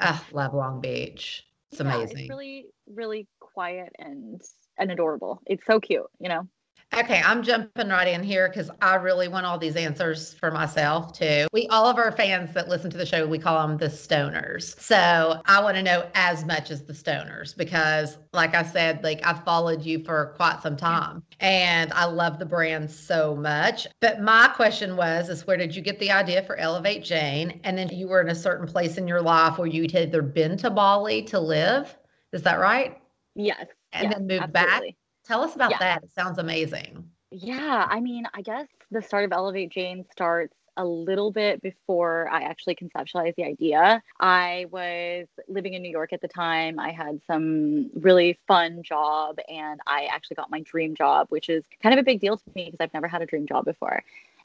Ah, love Long Beach. It's Yeah, amazing. it's really, really quiet and and adorable. It's so cute, you know. Okay, I'm jumping right in here because I really want all these answers for myself too. We all of our fans that listen to the show, we call them the stoners. So I want to know as much as the stoners because, like I said, like I've followed you for quite some time and I love the brand so much. But my question was, is where did you get the idea for Elevate Jane? And then you were in a certain place in your life where you'd either been to Bali to live. Is that right? Yes. And yes, then moved back. Tell us about Yeah. that. It sounds amazing. Yeah, I mean, I guess the start of Elevate Jane starts a little bit before I actually conceptualized the idea. I was living in New York at the time. I had some really fun job and I actually got my dream job, which is kind of a big deal to me because I've never had a dream job before.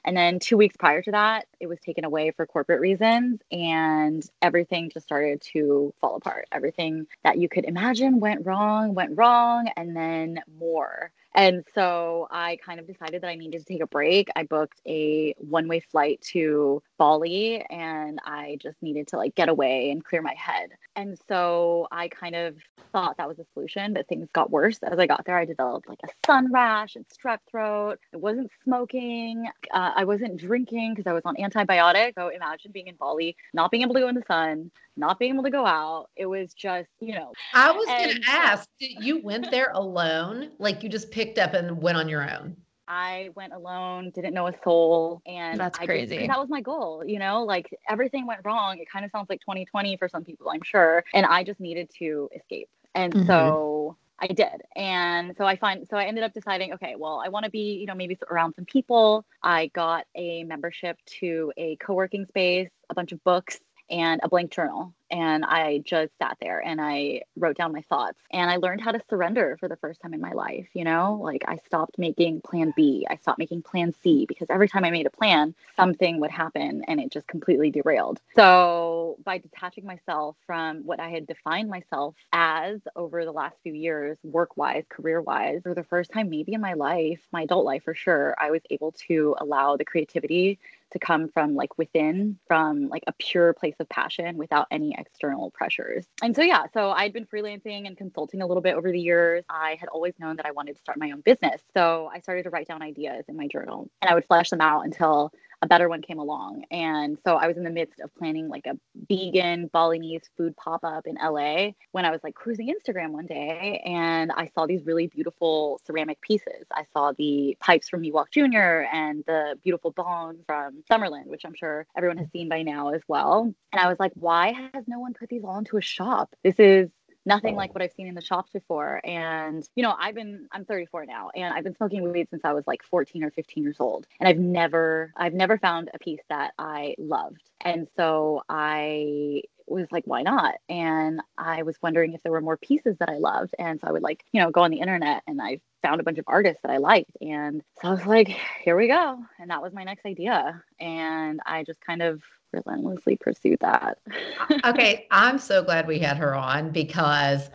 And then two weeks prior to that, it was taken away for corporate reasons, and everything just started to fall apart. Everything that you could imagine went wrong, went wrong, and then more. And so I kind of decided that I needed to take a break. I booked a one way flight to Bali and I just needed to like get away and clear my head. And so I kind of thought that was a solution, but things got worse. As I got there, I developed like a sun rash and strep throat. I wasn't smoking. Uh, I wasn't drinking because I was on antibiotics. So imagine being in Bali, not being able to go in the sun, not being able to go out. It was just, you know. I was going to ask, you went there alone? Like you just picked up and went on your own? I went alone, didn't know a soul, and That's I just- crazy. that was my goal, you know. Like everything went wrong. It kind of sounds like 2020 for some people, I'm sure. And I just needed to escape, and Mhm. so I did. And so I find, so I ended up deciding, okay, well, I want to be, you know, maybe around some people. I got a membership to a co-working space, a bunch of books, and a blank journal. And I just sat there and I wrote down my thoughts and I learned how to surrender for the first time in my life. You know, like I stopped making plan B, I stopped making plan C because every time I made a plan, something would happen and it just completely derailed. So by detaching myself from what I had defined myself as over the last few years, work wise, career wise, for the first time maybe in my life, my adult life for sure, I was able to allow the creativity to come from like within from like a pure place of passion without any external pressures. And so yeah so i'd been freelancing and consulting a little bit over the years. I had always known that i wanted to start my own business. So i started to write down ideas in my journal and i would flesh them out until a better one came along and so i was in the midst of planning like a vegan balinese food pop-up in la when i was like cruising instagram one day and i saw these really beautiful ceramic pieces i saw the pipes from Ewok Jr. and the beautiful bone from Summerlin, which I'm sure everyone has seen by now as well. And I was like, why has no one put these all into a shop? This is nothing like what I've seen in the shops before. And, you know, I've been, I'm 34 now and I've been smoking weed since I was like 14 or 15 years old. And I've never, I've never found a piece that I loved. And so I was like, why not? And I was wondering if there were more pieces that I loved. And so I would like, you know, go on the internet and I found a bunch of artists that I liked. And so I was like, here we go. And that was my next idea. And I just kind of relentlessly pursue that. okay, I'm so glad we had her on because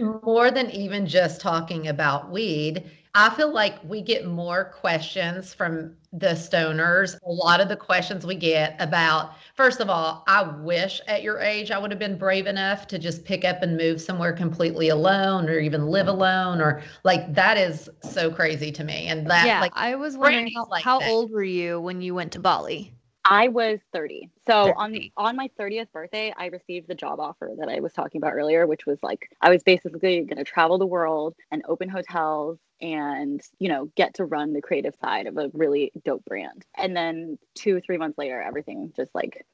more than even just talking about weed, I feel like we get more questions from the stoners. A lot of the questions we get about, first of all, I wish at your age I would have been brave enough to just pick up and move somewhere completely alone or even live mm-hmm. alone or like that is so crazy to me. And that yeah, like I was wondering how, like how old were you when you went to Bali? I was 30. So on 30. on my 30th birthday, I received the job offer that I was talking about earlier, which was like I was basically going to travel the world and open hotels and, you know, get to run the creative side of a really dope brand. And then two, three months later, everything just like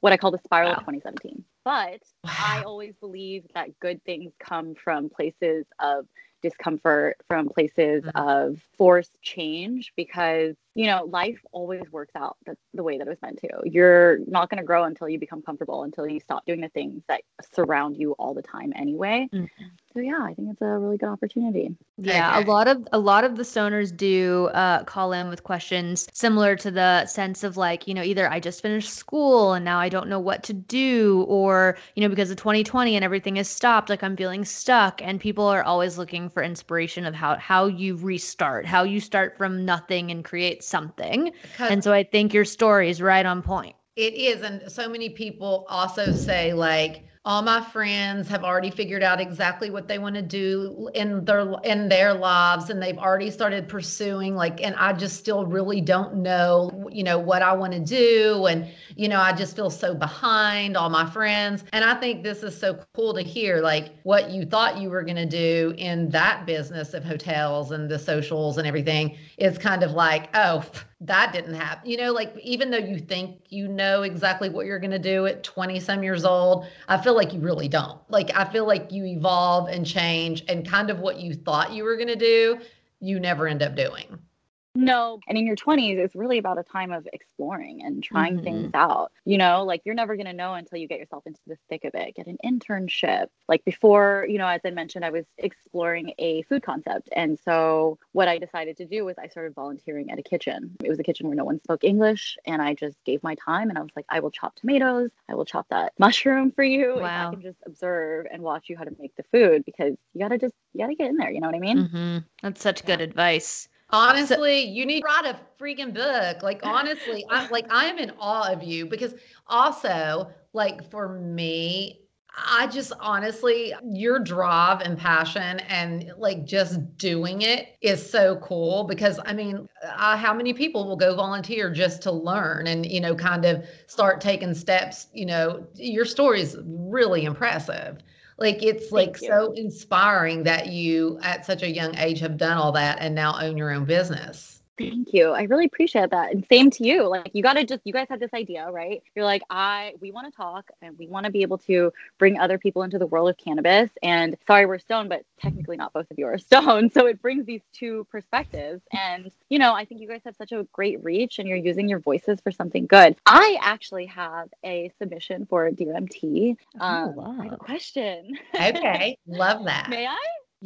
what I call the spiral wow. of 2017. But wow. I always believe that good things come from places of discomfort, from places mm-hmm. of forced change because you know, life always works out the, the way that it was meant to. You're not going to grow until you become comfortable, until you stop doing the things that surround you all the time anyway. Mm-hmm. So yeah, I think it's a really good opportunity. Yeah, okay. a lot of a lot of the stoners do uh, call in with questions similar to the sense of like, you know, either I just finished school and now I don't know what to do, or you know, because of 2020 and everything is stopped, like I'm feeling stuck. And people are always looking for inspiration of how how you restart, how you start from nothing and create something. Because and so I think your story is right on point. It is. And so many people also say, like, all my friends have already figured out exactly what they want to do in their in their lives and they've already started pursuing like and I just still really don't know you know what I want to do and you know I just feel so behind all my friends. And I think this is so cool to hear like what you thought you were going to do in that business of hotels and the socials and everything. Is kind of like oh that didn't happen. You know, like even though you think you know exactly what you're going to do at 20 some years old, I feel like you really don't. Like I feel like you evolve and change and kind of what you thought you were going to do, you never end up doing. No. And in your 20s, it's really about a time of exploring and trying mm-hmm. things out. You know, like you're never going to know until you get yourself into the thick of it. Get an internship. Like before, you know, as I mentioned, I was exploring a food concept. And so what I decided to do was I started volunteering at a kitchen. It was a kitchen where no one spoke English. And I just gave my time and I was like, I will chop tomatoes. I will chop that mushroom for you. Wow. I can just observe and watch you how to make the food because you got to just, you got to get in there. You know what I mean? Mm-hmm. That's such yeah. good advice. Honestly, you need to write a freaking book. Like honestly, I like I am in awe of you because also like for me, I just honestly, your drive and passion and like just doing it is so cool because I mean, uh, how many people will go volunteer just to learn and, you know, kind of start taking steps? You know, your story is really impressive. Like it's like so inspiring that you at such a young age have done all that and now own your own business. Thank you. I really appreciate that. And same to you. Like you got to just you guys had this idea, right? You're like, I we want to talk and we want to be able to bring other people into the world of cannabis. And sorry we're stoned, but technically not both of you are stoned. So it brings these two perspectives. And you know, I think you guys have such a great reach and you're using your voices for something good. I actually have a submission for DMT. MT. Oh, um, wow. I have a question. Okay. Love that. May I?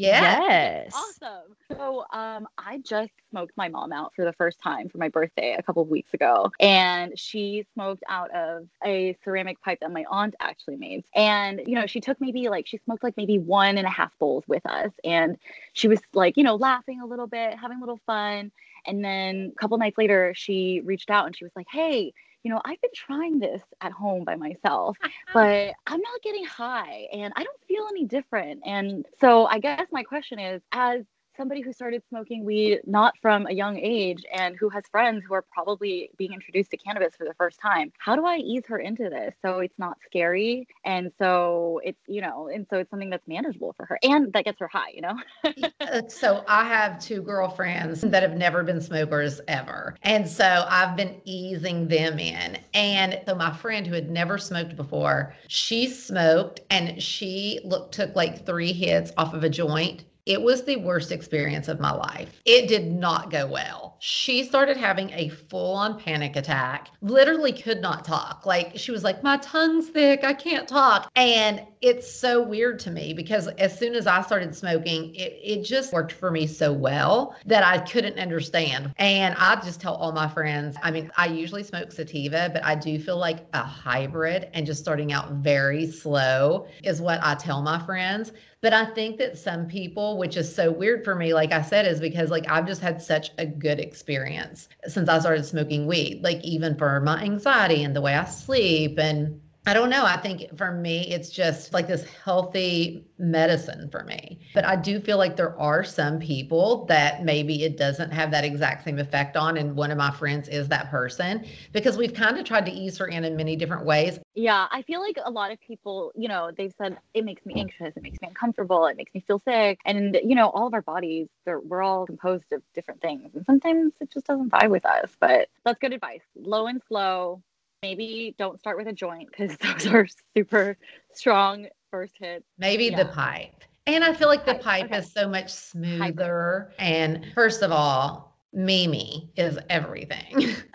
Yeah. Yes. Awesome. So um I just smoked my mom out for the first time for my birthday a couple of weeks ago. And she smoked out of a ceramic pipe that my aunt actually made. And, you know, she took maybe like she smoked like maybe one and a half bowls with us. And she was like, you know, laughing a little bit, having a little fun. And then a couple nights later, she reached out and she was like, Hey, you know, I've been trying this at home by myself, uh-huh. but I'm not getting high and I don't feel any different. And so I guess my question is as somebody who started smoking weed not from a young age and who has friends who are probably being introduced to cannabis for the first time. How do i ease her into this so it's not scary? And so it's you know and so it's something that's manageable for her and that gets her high you know? So i have two girlfriends that have never been smokers ever. And so i've been easing them in. And so my friend who had never smoked before she smoked and she look took like three hits off of a joint it was the worst experience of my life. It did not go well. She started having a full on panic attack, literally could not talk. Like she was like, My tongue's thick. I can't talk. And it's so weird to me because as soon as I started smoking, it, it just worked for me so well that I couldn't understand. And I just tell all my friends, I mean, I usually smoke sativa, but I do feel like a hybrid and just starting out very slow is what I tell my friends. But I think that some people, which is so weird for me, like I said, is because like I've just had such a good experience since I started smoking weed, like even for my anxiety and the way I sleep and I don't know. I think for me, it's just like this healthy medicine for me. But I do feel like there are some people that maybe it doesn't have that exact same effect on. And one of my friends is that person because we've kind of tried to ease her in in many different ways. Yeah, I feel like a lot of people, you know, they've said it makes me anxious, it makes me uncomfortable, it makes me feel sick. And, you know, all of our bodies, we're all composed of different things. And sometimes it just doesn't vibe with us. But that's good advice. Low and slow, maybe don't start with a joint because those are super strong first hits. Maybe Yeah. the pipe. And I feel like the Pipe, pipe okay. is so much smoother. And first of all, Mimi is everything.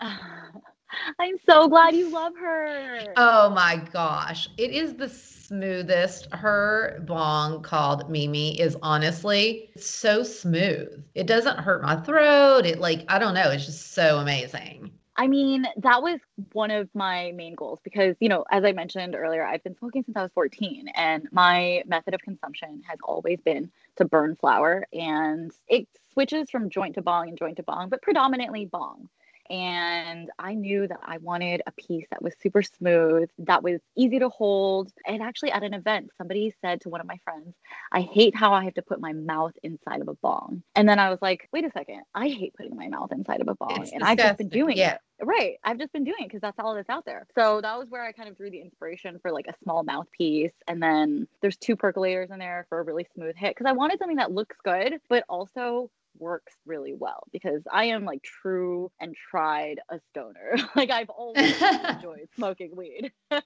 I'm so glad you love her. Oh my gosh. It is the smoothest. Her bong called Mimi is honestly so smooth. It doesn't hurt my throat. It like, I don't know. It's just so amazing. I mean, that was one of my main goals because, you know, as I mentioned earlier, I've been smoking since I was 14, and my method of consumption has always been to burn flower. And it switches from joint to bong and joint to bong, but predominantly bong. And I knew that I wanted a piece that was super smooth, that was easy to hold. And actually, at an event, somebody said to one of my friends, I hate how I have to put my mouth inside of a bong. And then I was like, wait a second, I hate putting my mouth inside of a bong. It's and I've just been doing Yeah. it. Right. I've just been doing it because that's all that's out there. So that was where I kind of drew the inspiration for like a small mouthpiece. And then there's two percolators in there for a really smooth hit because I wanted something that looks good, but also works really well because I am like true and tried a stoner. like I've always enjoyed smoking weed.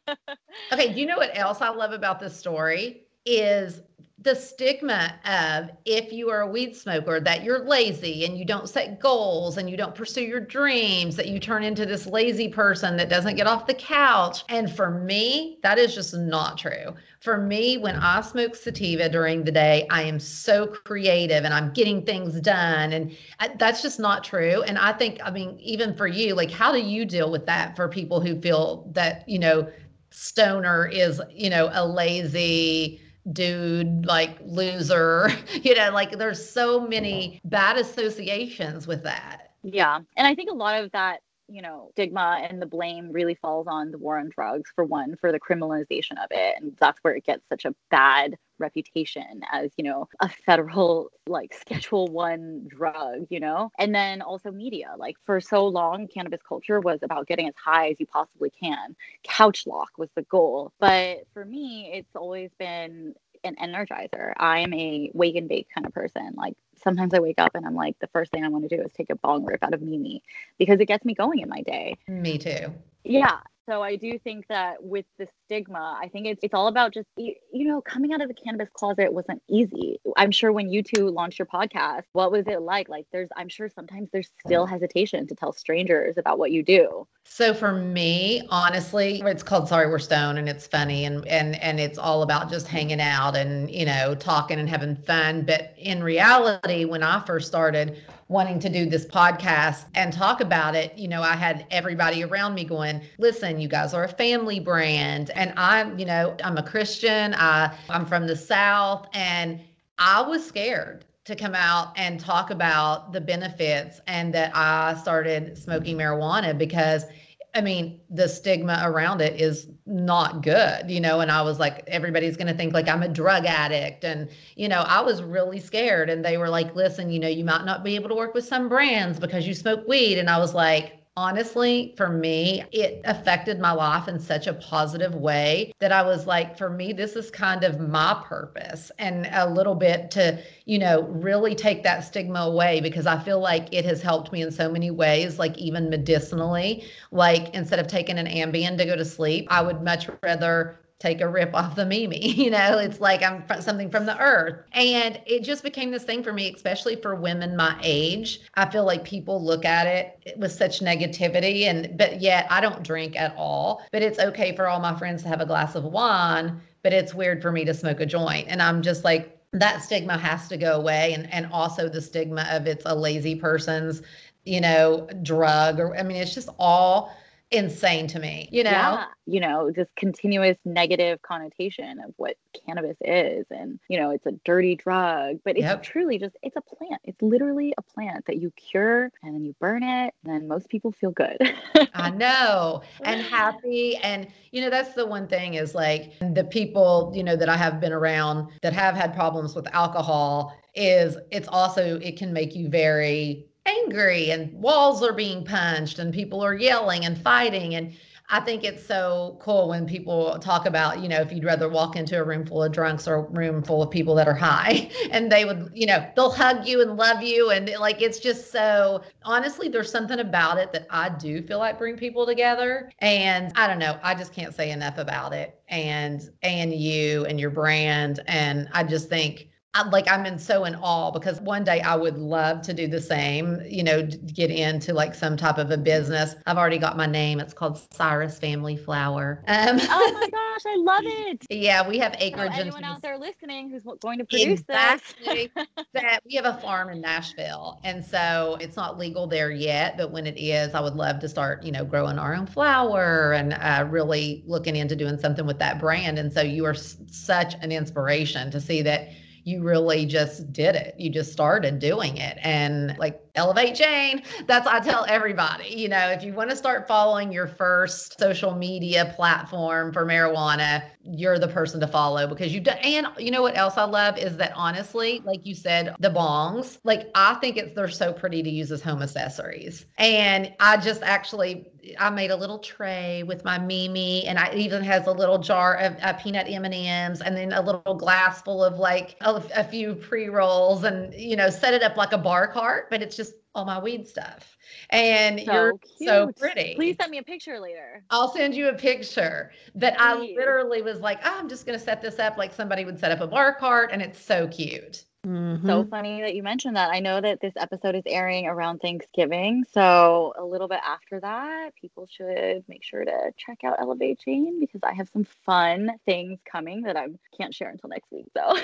Okay, you know what else I love about this story is the stigma of if you are a weed smoker that you're lazy and you don't set goals and you don't pursue your dreams that you turn into this lazy person that doesn't get off the couch. And for me that is just not true. For me when i smoke sativa during the day i am so creative and i'm getting things done. And I, that's just not true. And i think i mean even for you like how do you deal with that for people who feel that you know stoner is you know a lazy dude like loser you know like there's so many bad associations with that Yeah. And I think a lot of that, you know, stigma and the blame really falls on the war on drugs, for one, for the criminalization of it. And that's where it gets such a bad reputation as, you know, a federal, like, Schedule One drug, you know? And then also media. Like, for so long, cannabis culture was about getting as high as you possibly can. Couch lock was the goal. But for me, it's always been an energizer. I am a wake and bake kind of person. Like sometimes I wake up and I'm like, the first thing I want to do is take a bong rip out of Mimi because it gets me going in my day. me too Yeah. So I do think that with the stigma, I think it's it's all about just you, you know coming out of the cannabis closet wasn't easy. I'm sure when you two launched your podcast, what was it like? Like there's I'm sure sometimes there's still mm. hesitation to tell strangers about what you do. So for me, honestly, it's called Sorry We're Stoned and it's funny and and and it's all about just hanging out and you know talking and having fun. But in reality, when I first started wanting to do this podcast and talk about it, you know, I had everybody around me going, "Listen, you guys are a family brand." And I'm, you know, I'm a Christian. I I'm from the South and I was scared to come out and talk about the benefits and that I started smoking marijuana because I mean, the stigma around it is not good, you know. And I was like, everybody's going to think like I'm a drug addict. And, you know, I was really scared. And they were like, listen, you know, you might not be able to work with some brands because you smoke weed. And I was like, honestly, for me, it affected my life in such a positive way that I was like, for me, this is kind of my purpose and a little bit to, you know, really take that stigma away because I feel like it has helped me in so many ways, like even medicinally. Like instead of taking an Ambien to go to sleep, I would much rather take a rip off the Mimi. You know, it's like I'm something from the earth. And it just became this thing for me, especially for women my age. I feel like people look at it with such negativity and but yet I don't drink at all. But it's okay for all my friends to have a glass of wine, but it's weird for me to smoke a joint. And I'm just like that stigma has to go away and and also the stigma of it's a lazy person's, you know, drug or I mean it's just all insane to me, you know? Yeah. You know, this continuous negative connotation of what cannabis is. And, you know, it's a dirty drug, but it's Yep. truly just, it's a plant. It's literally a plant that you cure and then you burn it. And then most people feel good. I know, and happy. And, you know, that's the one thing is like the people, you know, that I have been around that have had problems with alcohol is it's also, it can make you very angry and walls are being punched and people are yelling and fighting. And I think it's so cool when people talk about, you know, if you'd rather walk into a room full of drunks or a room full of people that are high and they would, you know, they'll hug you and love you. And like, it's just so honestly, there's something about it that I do feel like bring people together. And I don't know, I just can't say enough about it. And, and you and your brand. And I just think, I, like I'm in so in awe because one day I would love to do the same, you know, get into like some type of a business. I've already got my name. It's called Cyrus Family Flower. Um, oh my gosh, I love it. yeah, we have acreage anyone out there listening who's going to produce Exactly. this. that we have a farm in Nashville. And so it's not legal there yet, but when it is, I would love to start, you know, growing our own flower and uh, really looking into doing something with that brand. And so you are s- such an inspiration to see that you really just did it. You just started doing it. And like Elevate Jane, that's I tell everybody, you know, if you want to start following your first social media platform for marijuana, you're the person to follow because you've done and you know what else I love is that honestly, like you said, the bongs, like I think it's they're so pretty to use as home accessories. And I just actually I made a little tray with my Mimi, and I even has a little jar of uh, peanut M and M's, and then a little glass full of like a, a few pre rolls, and you know, set it up like a bar cart, but it's just all my weed stuff. And So you're so pretty. Please send me a picture later. I'll send you a picture that I literally was like, oh, I'm just going to set this up like somebody would set up a bar cart, and it's so cute. So Mm-hmm. funny that you mentioned that. I know that this episode is airing around Thanksgiving. So a little bit after that, people should make sure to check out Elevate Jane because I have some fun things coming that I can't share until next week. So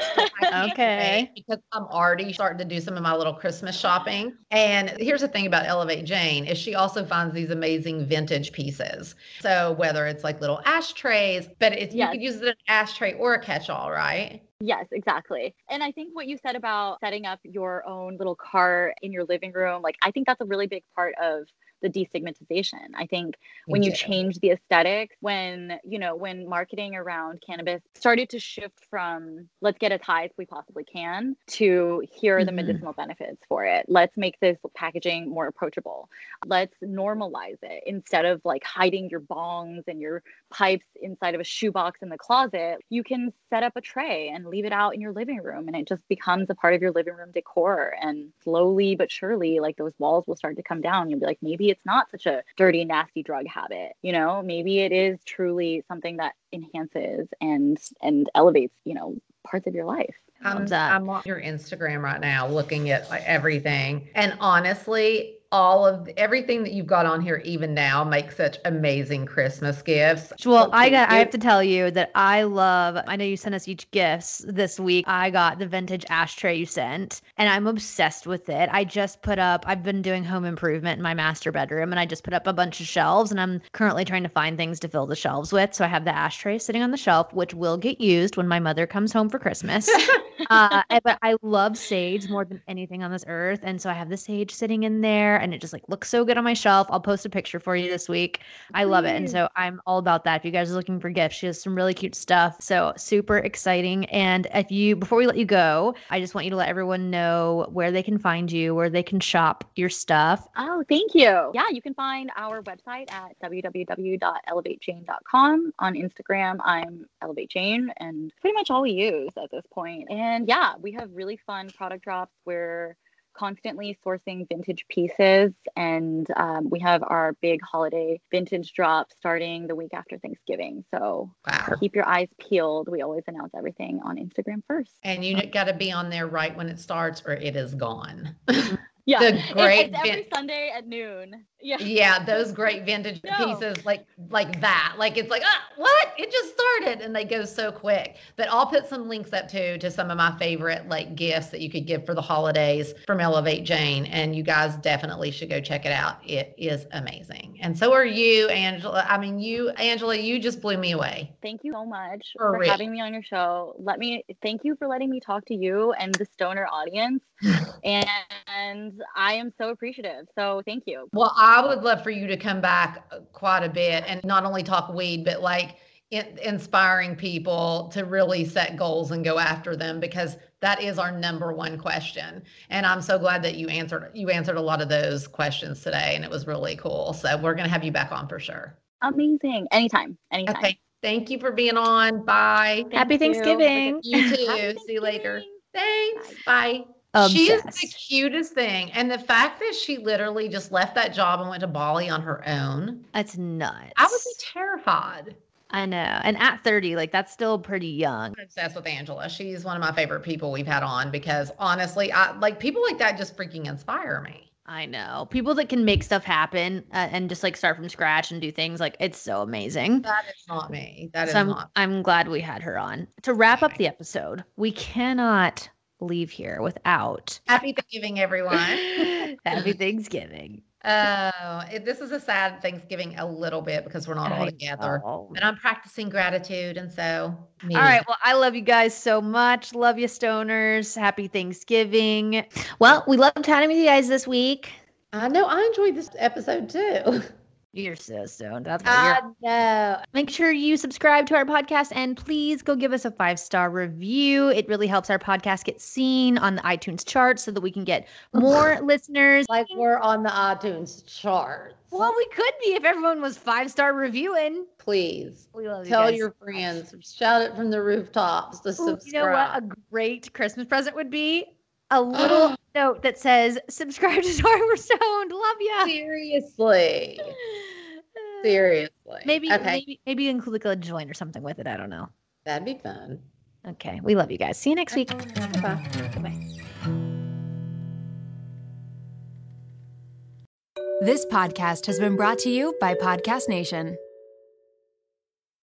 Okay. because I'm already starting to do some of my little Christmas shopping. And here's the thing about Elevate Jane is she also finds these amazing vintage pieces. So whether it's like little ashtrays, but it's you Yes. could use it as an ashtray or a catch-all, right? Yes, exactly. And I think what you said about setting up your own little cart in your living room, like I think that's a really big part of the destigmatization. I think when you change the aesthetics, when, you know, when marketing around cannabis started to shift from let's get as high as we possibly can to here are the Mhm. medicinal benefits for it. Let's make this packaging more approachable. Let's normalize it instead of like hiding your bongs and your pipes inside of a shoebox in the closet. You can set up a tray and leave it out in your living room and it just becomes a part of your living room decor. And slowly but surely, like those walls will start to come down. You'll be like, maybe it's not such a dirty, nasty drug habit. You know, maybe it is truly something that enhances and and elevates, you know, parts of your life. I'm, Love. I'm on your Instagram right now looking at like everything. And honestly, all of everything that you've got on here, even now, makes such amazing Christmas gifts. Well, I got. I have to tell you that I love. I know you sent us each gifts this week. I got the vintage ashtray you sent, and I'm obsessed with it. I just put up. I've been doing home improvement in my master bedroom, and I just put up a bunch of shelves, and I'm currently trying to find things to fill the shelves with. So I have the ashtray sitting on the shelf, which will get used when my mother comes home for Christmas. uh, but I love sage more than anything on this earth, and so I have the sage sitting in there, and it just like looks so good on my shelf. I'll post a picture for you this week. I love it, and so I'm all about that. If you guys are looking for gifts, she has some really cute stuff. So super exciting. And if you, before we let you go, I just want you to let everyone know where they can find you, where they can shop your stuff. Oh, thank you. Yeah, you can find our website at www.elevatejane.com. On Instagram, I'm Elevate Jane, and pretty much all we use at this point. And yeah, we have really fun product drops. We're constantly sourcing vintage pieces, and um, we have our big holiday vintage drop starting the week after Thanksgiving. So Wow. keep your eyes peeled. We always announce everything on Instagram first. And you got to be on there right when it starts or it is gone. Yeah, The great it's every vin- Sunday at noon. Yeah, Yeah, those great vintage No. pieces like like that. Like it's like, ah, what? It just started and they go so quick. But I'll put some links up too to some of my favorite like gifts that you could give for the holidays from Elevate Jane. And you guys definitely should go check it out. It is amazing. And so are you, Angela. I mean, you, Angela, you just blew me away. Thank you so much For for, having me on your show. Let me thank you for letting me talk to you and the stoner audience. and I am so appreciative. So thank you. Well, I would love for you to come back uh, quite a bit and not only talk weed, but like in, inspiring people to really set goals and go after them because that is our number one question. And I'm so glad that you answered you answered a lot of those questions today, and it was really cool. So we're gonna have you back on for sure. Amazing. Anytime. Anytime. Okay. Thank you for being on. Bye. Happy you. Thanksgiving. You too. Happy See you later. Thanksgiving. Thanks. Bye. She is the cutest thing. And the fact that she literally just left that job and went to Bali on her own. That's nuts. I would be terrified. I know. And at 30, like that's still pretty young. I'm obsessed with Angela. She's one of my favorite people we've had on because honestly, I like people like that just freaking inspire me. I know. People that can make stuff happen uh, and just like start from scratch and do things like it's so amazing. That is not me. That is so I'm, not. I'm glad we had her on. To wrap up the episode, we cannot leave here without Happy Thanksgiving, everyone. Happy Thanksgiving. Oh, it, this is a sad Thanksgiving a little bit because we're not all together. know. But I'm practicing gratitude, and so. All right. Well, I love you guys so much. Love you, stoners. Happy Thanksgiving. Well, we loved chatting with you guys this week. I know I enjoyed this episode too. You're so stoned. That's you're know. Make sure you subscribe to our podcast and please go give us a five star review. It really helps our podcast get seen on the iTunes charts so that we can get more listeners. Like we're on the iTunes chart. Well, we could be if everyone was five star reviewing. Please We love you tell guys your friends, shout it from the rooftops to Ooh, subscribe. you know what? A great Christmas present would be a little note that says, "Subscribe to Sorry We're Stoned." Love ya. Seriously. Seriously. Maybe, Okay. maybe, maybe include like a joint or something with it. I don't know. That'd be fun. Okay, we love you guys. See you next week. Bye. This podcast has been brought to you by Podcast Nation.